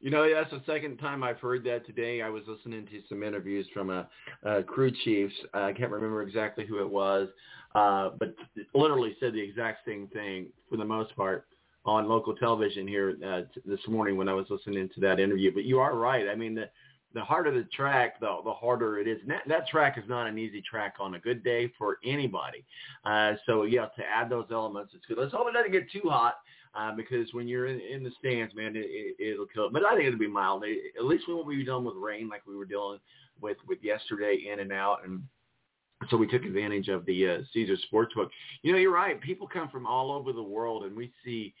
Speaker 2: You know, that's the second time I've heard that today. I was listening to some interviews from a, a crew chiefs. I can't remember exactly who it was, uh, but literally said the exact same thing for the most part on local television here uh, t- this morning when I was listening to that interview. But you are right. I mean, the the harder the track, the the harder it is. And that, that track is not an easy track on a good day for anybody. Uh, so yeah, to add those elements, it's good. Let's hope it doesn't get too hot uh, because when you're in, in the stands, man, it, it, it'll kill. It. But I think it'll be mild. At least we won't be done with rain like we were dealing with with yesterday, in and out, and so we took advantage of the uh, Caesar Sportsbook. You know, you're right. People come from all over the world, and we see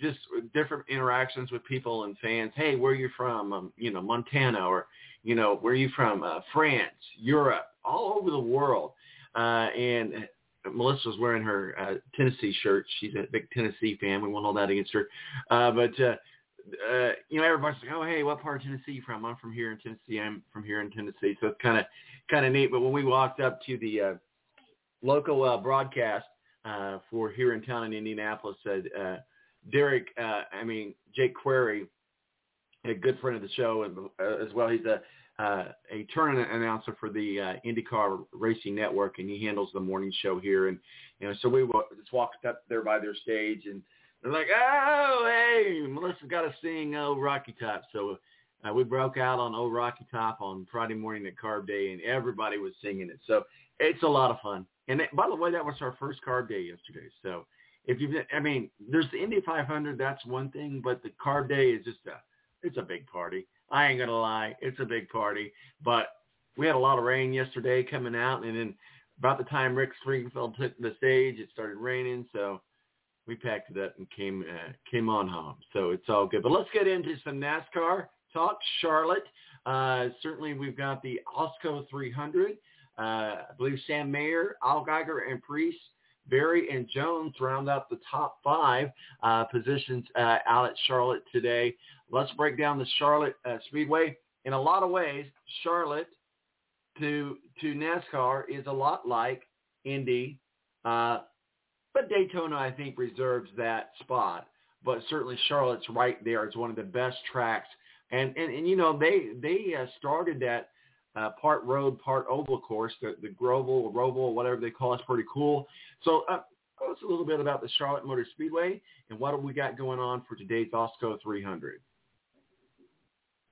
Speaker 2: just different interactions with people and fans. Hey, where are you from? Um, you know, Montana, or you know, where are you from? Uh, France, Europe, all over the world. Uh, and Melissa was wearing her uh, Tennessee shirt. She's a big Tennessee fan. We won't hold that against her. Uh, but uh, uh, you know, everybody's like, "Oh, hey, what part of Tennessee you from?" I'm from here in Tennessee. I'm from here in Tennessee. So it's kind of kind of neat. But when we walked up to the uh, local uh, broadcast uh, for here in town in Indianapolis, said uh, Derek, uh, I mean Jake Query, a good friend of the show, and uh, as well, he's a uh, a tournament announcer for the uh, IndyCar Racing Network, and he handles the morning show here. And you know, so we w- just walked up there by their stage, and they're like, "Oh, hey, Melissa's got to sing "Oh Rocky Top." So uh, we broke out on "Oh Rocky Top" on Friday morning at Carb Day, and everybody was singing it. So it's a lot of fun. And it, by the way, that was our first Carb Day yesterday. So if you've, I mean, there's the Indy 500, that's one thing, but the Carb Day is just a, it's a big party. I ain't gonna lie, it's a big party. But we had a lot of rain yesterday coming out, and then about the time Rick Springfield took the stage, it started raining, so we packed it up and came uh, came on home. So it's all good. But let's get into some NASCAR talk. Charlotte, uh, certainly we've got the Alsco 300. Uh, I believe Sam Mayer, Allgaier, and Preece Berry, and Jones round out the top five uh, positions uh, out at Charlotte today. Let's break down the Charlotte uh, Speedway. In a lot of ways, Charlotte to to NASCAR is a lot like Indy, but Daytona I think reserves that spot. But certainly Charlotte's right there. It's one of the best tracks, and and, and you know they they uh, started that uh, part road, part oval course, the, the Grovel, Roval, whatever they call it, is pretty cool. So uh, tell us a little bit about the Charlotte Motor Speedway and what have we got going on for today's Alsco 300.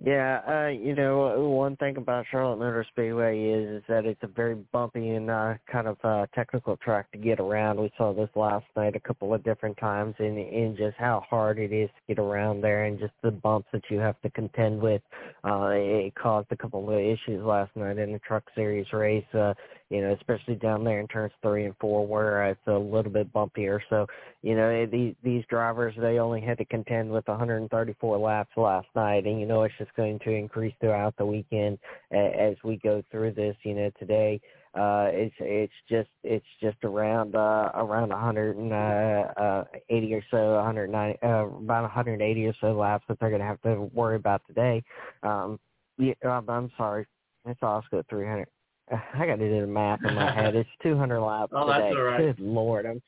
Speaker 10: Yeah, uh, you know, one thing about Charlotte Motor Speedway is, is that it's a very bumpy and uh, kind of uh, technical track to get around. We saw this last night a couple of different times, and in just how hard it is to get around there, and just the bumps that you have to contend with. Uh, it caused a couple of issues last night in the Truck Series race. Uh, you know, especially down there in turns three and four where it's a little bit bumpier. So, you know, these these drivers they only had to contend with 134 laps last night, and you know it's just going to increase throughout the weekend as we go through this. You know, today uh it's it's just it's just around uh around 180 uh, or so 190 uh, about 180 or so laps that they're going to have to worry about today um yeah i'm, I'm sorry it's oscar 300 i got to do the math in my head it's 200 laps
Speaker 2: oh,
Speaker 10: today
Speaker 2: that's all right.
Speaker 10: good lord i'm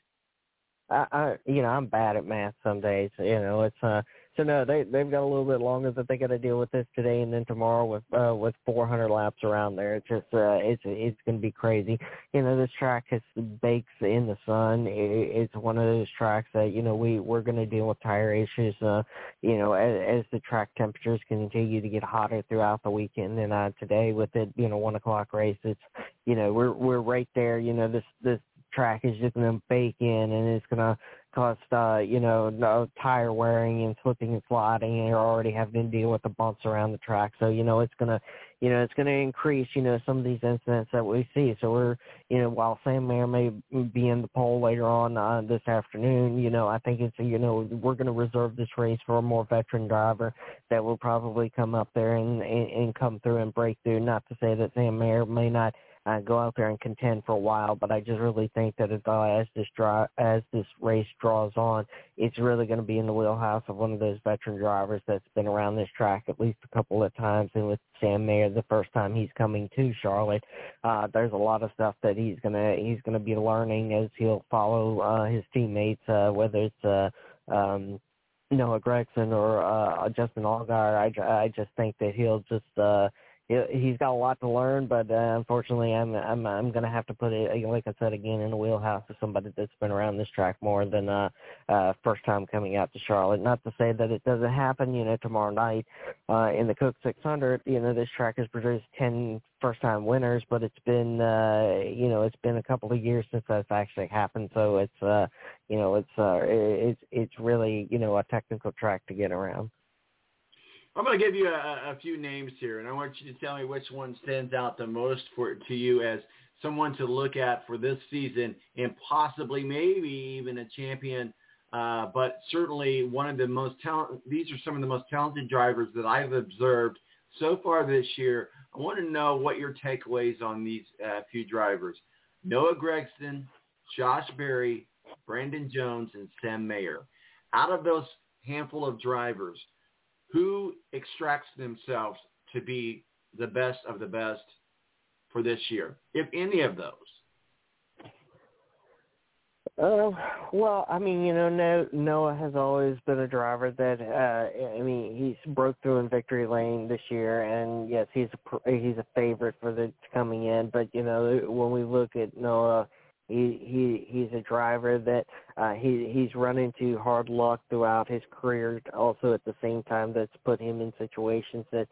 Speaker 10: I, I you know i'm bad at math some days you know it's uh so no, they they've got a little bit longer that they got to deal with this today and then tomorrow with uh with 400 laps around there. It's just uh it's it's going to be crazy. You know, this track has bakes in the sun. It, it's one of those tracks that you know we we're going to deal with tire issues. Uh, you know, as, as the track temperatures continue to get hotter throughout the weekend. And uh today with it, you know, one o'clock race, it's you know we're we're right there. You know, this this track is just going to bake in and it's going to cost uh you know no tire wearing and slipping and sliding and you're already having to deal with the bumps around the track. So you know it's to you know it's to increase you know some of these incidents that we see. So we're you know while sam mayer may be in the pole later on uh, this afternoon you know i think it's you know we're to reserve this race for a more veteran driver that will probably come up there and and, and come through and break through. Not to say that sam mayer may not uh, go out there and contend for a while. But I just really think that as, uh, as this draw, as this race draws on, it's really going to be in the wheelhouse of one of those veteran drivers that's been around this track at least a couple of times. And with Sam Mayer, the first time he's coming to Charlotte, uh, there's a lot of stuff that he's gonna he's gonna be learning as he'll follow uh, his teammates, uh, whether it's uh, um, Noah Gragson or uh, Justin Allgaier. I, I just think that he'll just uh, he's got a lot to learn, but uh, unfortunately, I'm I'm I'm to have to put it, like I said again, in the wheelhouse of somebody that's been around this track more than uh, uh, first time coming out to Charlotte. Not to say that it doesn't happen, you know, tomorrow night uh, in the Coke 600. You know, this track has produced ten first time winners, but it's been uh, you know it's been a couple of years since that's actually happened. So it's uh, you know it's uh, it's it's really you know a technical track to get around.
Speaker 2: I'm going to give you a, a few names here, and I want you to tell me which one stands out the most for to you as someone to look at for this season, and possibly maybe even a champion. Uh, but certainly one of the most talent. These are some of the most talented drivers that I've observed so far this year. I want to know what your takeaways on these uh, few drivers: Noah Gragson, Josh Berry, Brandon Jones, and Sam Mayer. Out of those handful of drivers, who extracts themselves to be the best of the best for this year, if any of those?
Speaker 10: Uh, well, I mean, you know, Noah has always been a driver that, uh, I mean, he's broke through in victory lane this year, and yes, he's a he's a favorite for the coming in. But you know, when we look at Noah, he he he's a driver that uh, he he's run into hard luck throughout his career. Also, at the same time, that's put him in situations that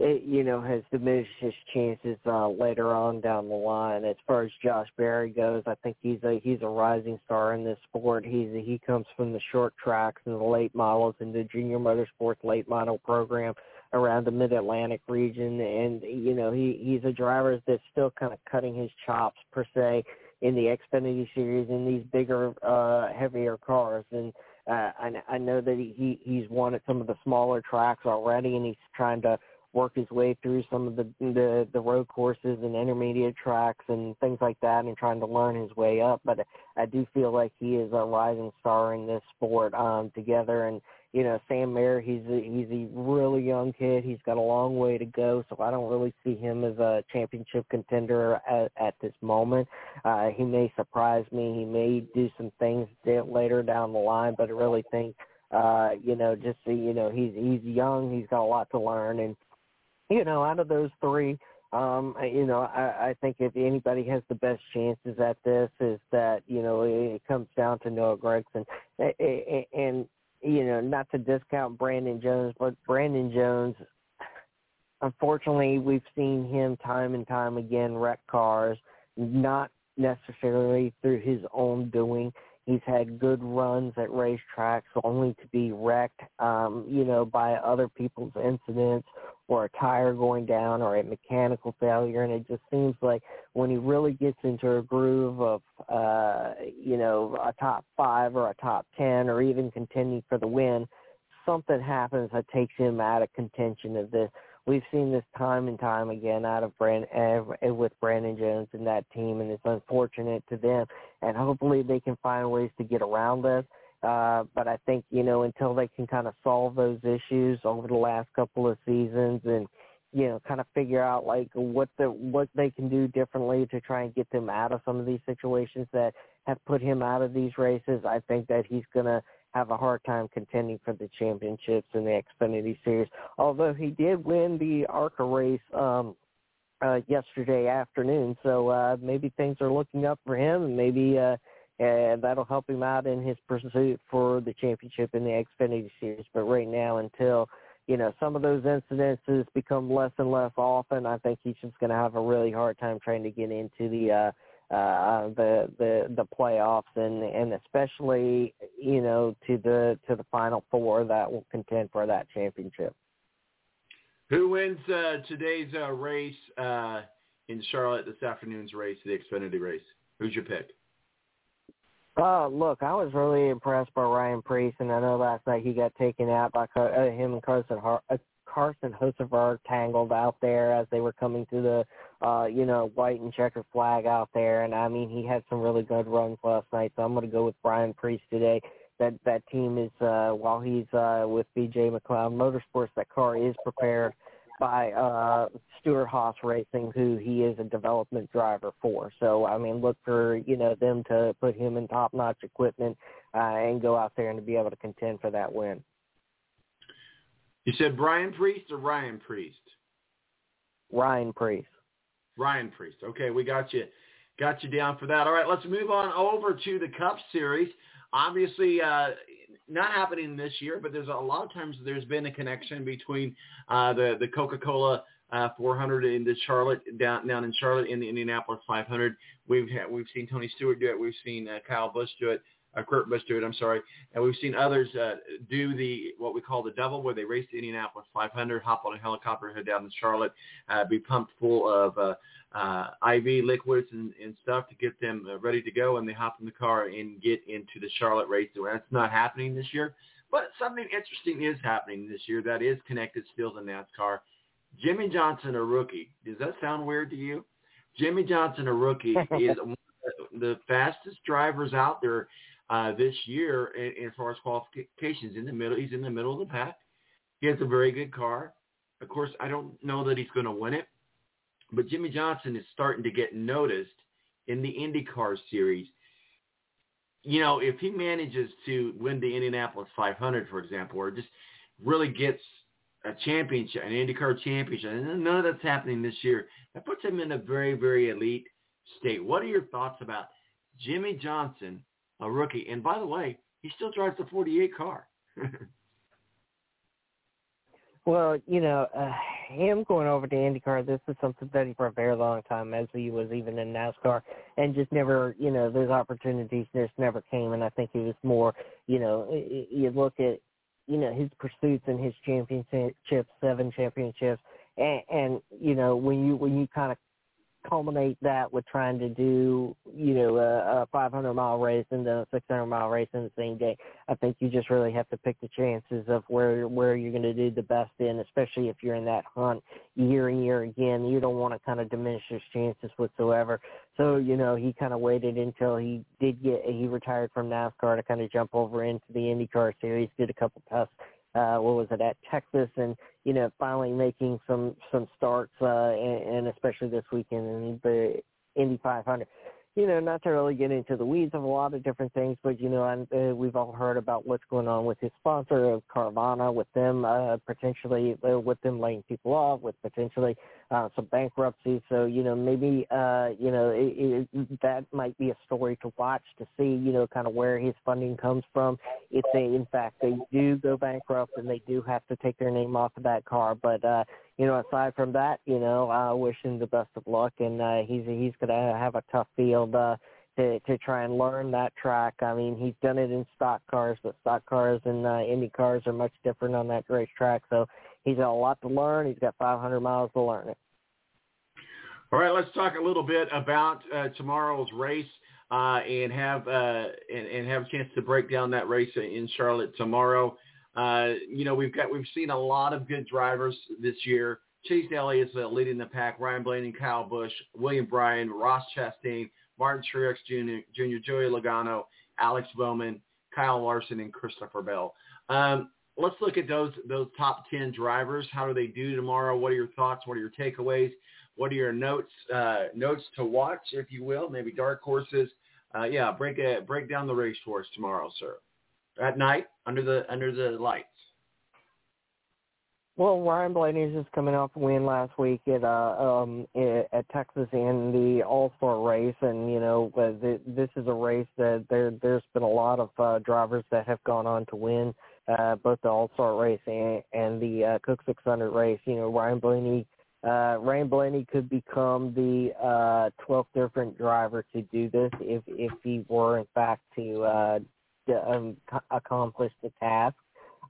Speaker 10: it, you know has diminished his chances uh, later on down the line. As far as Josh Berry goes, I think he's a he's a rising star in this sport. He's a, he comes from the short tracks and the late models and the junior motorsports late model program around the mid Atlantic region and you know he he's a driver that's still kind of cutting his chops per se in the Xfinity series in these bigger, uh, heavier cars. And uh, I, I know that he he's won at some of the smaller tracks already, and he's trying to work his way through some of the the, the road courses and intermediate tracks and things like that, and trying to learn his way up. But I do feel like he is a rising star in this sport um, together, and you know, Sam Mayer, he's a, he's a really young kid. He's got a long way to go, so I don't really see him as a championship contender at, at this moment. Uh, he may surprise me. He may do some things later down the line, but I really think, uh, you know, just you know, he's he's young. He's got a lot to learn, and you know, out of those three, um, you know, I, I think if anybody has the best chances at this, is that you know it comes down to Noah Gragson, and know, not to discount Brandon Jones, but Brandon Jones, unfortunately, we've seen him time and time again wreck cars, not necessarily through his own doing. He's had good runs at racetracks, only to be wrecked, um, you know, by other people's incidents or a tire going down or a mechanical failure. And it just seems like when he really gets into a groove of, uh, you know, a top five or a top ten or even contending for the win, something happens that takes him out of contention of this. We've seen this time and time again out of Brand uh, with Brandon Jones and that team, and it's unfortunate to them. And hopefully they can find ways to get around this. Uh, but I think you know until they can kind of solve those issues over the last couple of seasons and you know kind of figure out like what the what they can do differently to try and get them out of some of these situations that have put him out of these races. I think that he's gonna have a hard time contending for the championships in the Xfinity Series. Although he did win the ARCA race um, uh, yesterday afternoon, so uh, maybe things are looking up for him, and maybe uh, and that'll help him out in his pursuit for the championship in the Xfinity Series. But right now, until you know some of those incidences become less and less often, I think he's just going to have a really hard time trying to get into the uh, uh, the the the playoffs and and especially you know to the to the final four that will contend for that championship.
Speaker 2: Who wins uh, today's uh, race uh, in Charlotte this afternoon's race, the Xfinity race? Who's your pick?
Speaker 10: Uh, look, I was really impressed by Ryan Preece, and I know last night he got taken out by uh, him and Carson Har- uh, Carson Hocevar tangled out there as they were coming to the, uh, you know, white and checkered flag out there. And I mean, he had some really good runs last night. So I'm going to go with Brian Preece today. That that team is uh, while he's uh, with BJ McLeod Motorsports, that car is prepared by uh, Stewart-Haas Racing, who he is a development driver for. So I mean, look for you know them to put him in top-notch equipment uh, and go out there and to be able to contend for that win.
Speaker 2: You said Brian Preece or Ryan Preece?
Speaker 10: Ryan Preece.
Speaker 2: Ryan Preece. Okay, we got you got you down for that. All right, let's move on over to the Cup Series. Obviously, uh, not happening this year, but there's a lot of times there's been a connection between uh, the the Coca-Cola uh, 400 in the Charlotte down down in Charlotte in the Indianapolis 500. We've had, we've seen Tony Stewart do it. We've seen uh, Kyle Busch do it uh, Kurt Busch do it, I'm sorry. And we've seen others uh, do the what we call the double, where they race the Indianapolis 500, hop on a helicopter, head down to Charlotte, uh, be pumped full of uh, uh, IV liquids and, and stuff to get them uh, ready to go, and they hop in the car and get into the Charlotte race. That's not happening this year, but something interesting is happening this year that is connected still to NASCAR. Jimmie Johnson, a rookie. Does that sound weird to you? Jimmie Johnson, a rookie, is one of the fastest drivers out there uh, this year as far as qualifications. In the middle, he's in the middle of the pack. He has a very good car. Of course, I don't know that he's going to win it, but Jimmie Johnson is starting to get noticed in the IndyCar series. You know, if he manages to win the Indianapolis 500, for example, or just really gets a championship, an IndyCar championship, and none of that's happening this year, that puts him in a very, very elite state. What are your thoughts about Jimmie Johnson a rookie. And by the way, he still drives the 48 car.
Speaker 10: well, you know, uh, him going over to IndyCar, this is something that he for a very long time, as he was even in NASCAR, and just never, you know, those opportunities just never came. And I think he was more, you know, you look at, you know, his pursuits and his championships, seven championships, and, and you know, when you when you kind of culminate that with trying to do, you know, a, a 500 mile race and then a 600 mile race in the same day. I think you just really have to pick the chances of where where you're going to do the best in, especially if you're in that hunt year and year again. You don't want to kind of diminish his chances whatsoever. So you know, he kind of waited until he did get he retired from NASCAR to kind of jump over into the IndyCar series, did a couple tests uh, what was it at Texas, and you know finally making some some starts, uh, and, and especially this weekend in the Indy 500 you know, not to really get into the weeds of a lot of different things, but you know, and uh, we've all heard about what's going on with his sponsor of Carvana, with them uh, potentially, uh, with them laying people off, with potentially uh, some bankruptcy. So you know, maybe uh, you know it, it, that might be a story to watch to see, you know, kind of where his funding comes from. If they, in fact, they do go bankrupt and they do have to take their name off of that car, but uh, you know, aside from that, you know, I wish him the best of luck, and uh, he's he's to have a tough field uh, to to try and learn that track. I mean, he's done it in stock cars, but stock cars and uh, Indy cars are much different on that racetrack. So he's got a lot to learn. He's got 500 miles to learn it.
Speaker 2: All right, let's talk a little bit about uh, tomorrow's race uh, and have uh, and, and, have a chance to break down that race in Charlotte tomorrow. Uh, you know, we've got we've seen a lot of good drivers this year. Chase Elliott's uh, leading the pack. Ryan Blaney, Kyle Busch, William Byron, Ross Chastain, Martin Truex Jr., Jr., Joey Logano, Alex Bowman, Kyle Larson, and Christopher Bell. Um, let's look at those those top ten drivers. How do they do tomorrow? What are your thoughts? What are your takeaways? What are your notes uh, notes to watch, if you will? Maybe dark horses. Uh, yeah, break a, break down the race for us tomorrow, sir. At night under the under the lights.
Speaker 10: Well, Ryan Blaney's just coming off a win last week at uh, um, at Texas in the All Star race, and you know this is a race that there there's been a lot of uh, drivers that have gone on to win uh, both the All Star race and, and the uh, Coke 600 race. You know, Ryan Blaney. Uh, Ryan Blaney could become the uh, 12th different driver to do this if if he were in fact to uh, to, um, accomplish the task.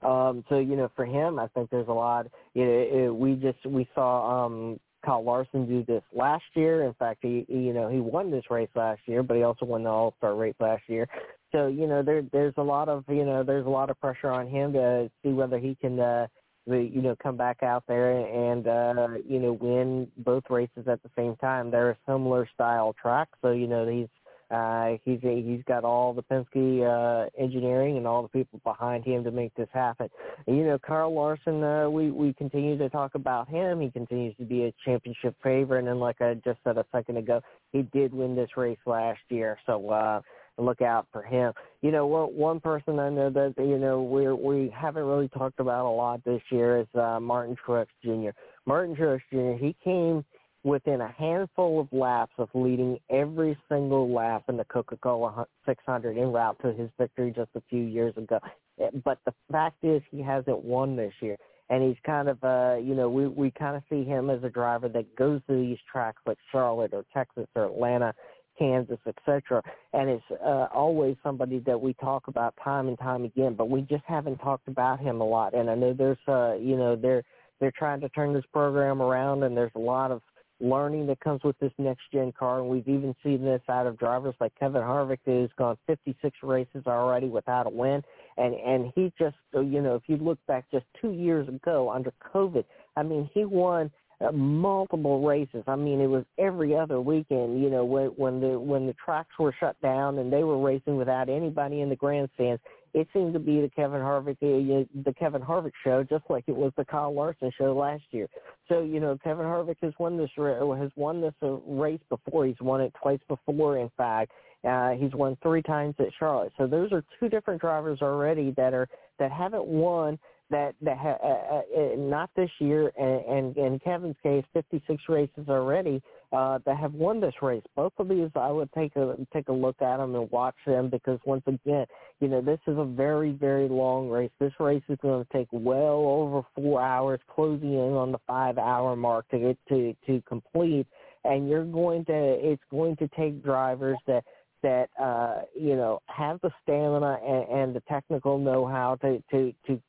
Speaker 10: Um, so you know, for him, I think there's a lot. You know, it, we just we saw um, Kyle Larson do this last year. In fact, he you know he won this race last year, but he also won the All Star race last year. So you know, there there's a lot of you know there's a lot of pressure on him to see whether he can. uh you know come back out there and uh you know win both races at the same time they're a similar style track so you know he's uh, he's he's got all the Penske uh, engineering and all the people behind him to make this happen. And, you know, Kyle Larson, uh, we we continue to talk about him. He continues to be a championship favorite, and like I just said a second ago, he did win this race last year. So uh, look out for him. You know, one one person I know that you know we we haven't really talked about a lot this year is uh, Martin Truex Jr. Martin Truex Jr. He came within a handful of laps of leading every single lap in the Coca-Cola 600 en route to his victory just a few years ago. Eh, but the fact is he hasn't won this year. And he's kind of, uh, you know, we, we kind of see him as a driver that goes to these tracks like Charlotte or Texas or Atlanta, Kansas, etc. And it's uh, always somebody that we talk about time and time again, but we just haven't talked about him a lot. And I know there's, uh, you know, they're they're trying to turn this program around, and there's a lot of learning that comes with this next gen car. And we've even seen this out of drivers like Kevin Harvick, who's gone 56 races already without a win. And and he just, you know, if you look back just two years ago under COVID, I mean, he won uh, multiple races. I mean, it was every other weekend. You know, when when the when the tracks were shut down and they were racing without anybody in the grandstands, it seemed to be the Kevin Harvick uh, the Kevin Harvick show, just like it was the Kyle Larson show last year. So you know, Kevin Harvick has won this has won this uh, race before. He's won it twice before, in fact. Uh, he's won three times at Charlotte. So those are two different drivers already that are that haven't won that that ha, uh, uh, not this year, and, and in Kevin's case, 56 races already uh, that have won this race. Both of these, I would take a take a look at them and watch them because once again, you know, this is a very very long race. This race is going to take well over four hours, closing in on the five hour mark to get to to complete. And you're going to, it's going to take drivers that that uh, you know have the stamina and, and the technical know-how to to to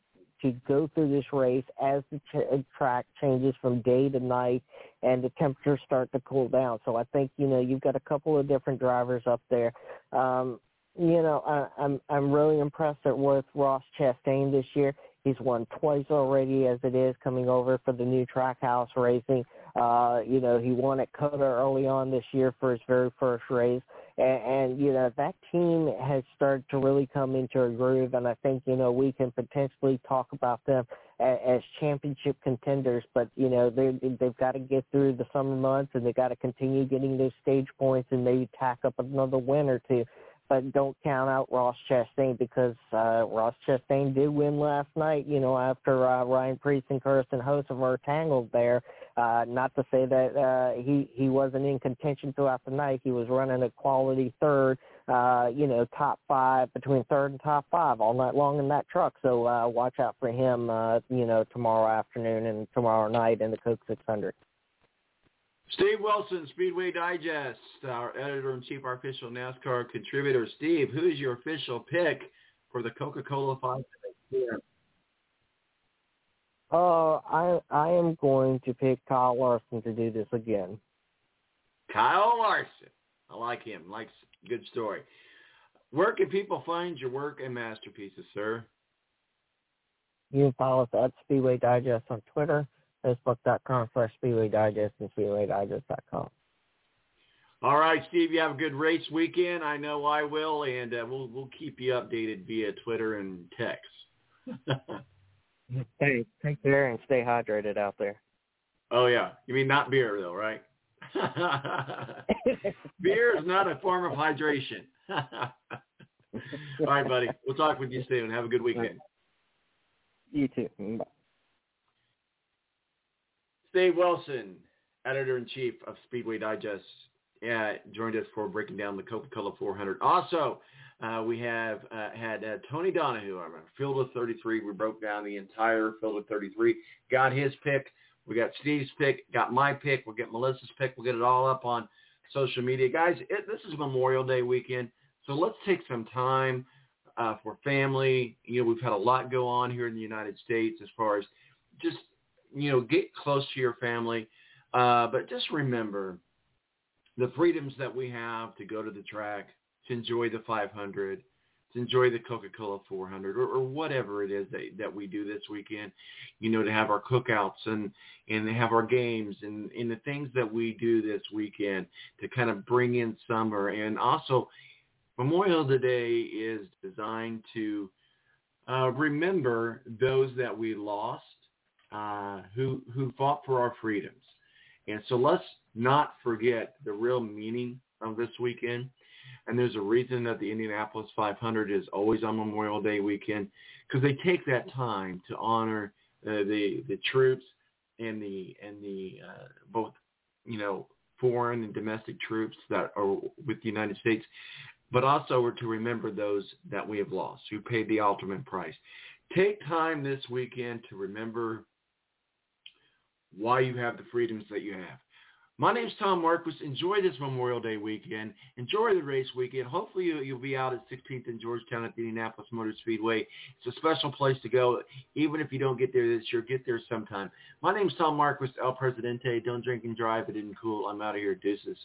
Speaker 10: to go through this race as the ch- track changes from day to night and the temperatures start to cool down. So I think you know you've got a couple of different drivers up there. Um, you know I, I'm I'm really impressed with Ross Chastain this year. He's won twice already as it is coming over for the new Trackhouse Racing. Uh, you know, he won at COTA early on this year for his very first race. And, and, you know, that team has started to really come into a groove. And I think, you know, we can potentially talk about them as, championship contenders. But, you know, they, they've got to get through the summer months and they've got to continue getting those stage points and maybe tack up another win or two but don't count out Ross Chastain because uh, Ross Chastain did win last night. You know, after uh, Ryan Preece and Carson Hocevar tangled there. Uh, not to say that uh, he he wasn't in contention throughout the night. He was running a quality third. Uh, you know, top five between third and top five all night long in that truck. So uh, watch out for him. Uh, you know, tomorrow afternoon and tomorrow night in the Coke 600.
Speaker 2: Steve Wilson, Speedway Digest, our editor-in-chief, our official NASCAR contributor. Steve, who is your official pick for the Coca-Cola 500 year?
Speaker 10: Uh, I I am going to pick Kyle Larson to do this again.
Speaker 2: Kyle Larson. I like him. Likes good story. Where can people find your work and masterpieces, sir?
Speaker 10: You can follow us at Speedway Digest on Twitter, Facebook.com slash Speedway Digest, and SpeedwayDigest.com.
Speaker 2: All right, Steve. You have a good race weekend. I know I will, and uh, we'll we'll keep you updated via Twitter and text.
Speaker 10: Hey, take care and stay hydrated out there.
Speaker 2: oh yeah, you mean not beer though, right? beer is not a form of hydration. All right, buddy. We'll talk with you soon. Have a good weekend.
Speaker 10: You too. Bye.
Speaker 2: Steve Wilson, editor-in-chief of Speedway Digest, uh, joined us for breaking down the Coca-Cola 400. Also, uh, we have uh, had uh, Tony Donahue, our field of 33. We broke down the entire field of 33. Got his pick. We got Steve's pick. Got my pick. We'll get Melissa's pick. We'll get it all up on social media. Guys, it, this is Memorial Day weekend, so let's take some time uh, for family. You know, we've had a lot go on here in the United States as far as just, you know, get close to your family. Uh, but just remember the freedoms that we have to go to the track, to enjoy the 500, to enjoy the Coca-Cola 400 or, or whatever it is that, that we do this weekend, you know, to have our cookouts and, and to have our games and, and the things that we do this weekend to kind of bring in summer. And also Memorial Day is designed to uh, remember those that we lost, uh, who, who fought for our freedoms. And so let's not forget the real meaning of this weekend. And there's a reason that the Indianapolis 500 is always on Memorial Day weekend because they take that time to honor uh, the the troops and the and the uh, both you know foreign and domestic troops that are with the United States, but also to remember those that we have lost who paid the ultimate price. Take time this weekend to remember why you have the freedoms that you have. My name's Tom Marquis. Enjoy this Memorial Day weekend. Enjoy the race weekend. Hopefully you, you'll be out at 16th and Georgetown at the Indianapolis Motor Speedway. It's a special place to go. Even if you don't get there this year, get there sometime. My name's Tom Marquis, El Presidente. Don't drink and drive. It isn't cool. I'm out of here. Deuces.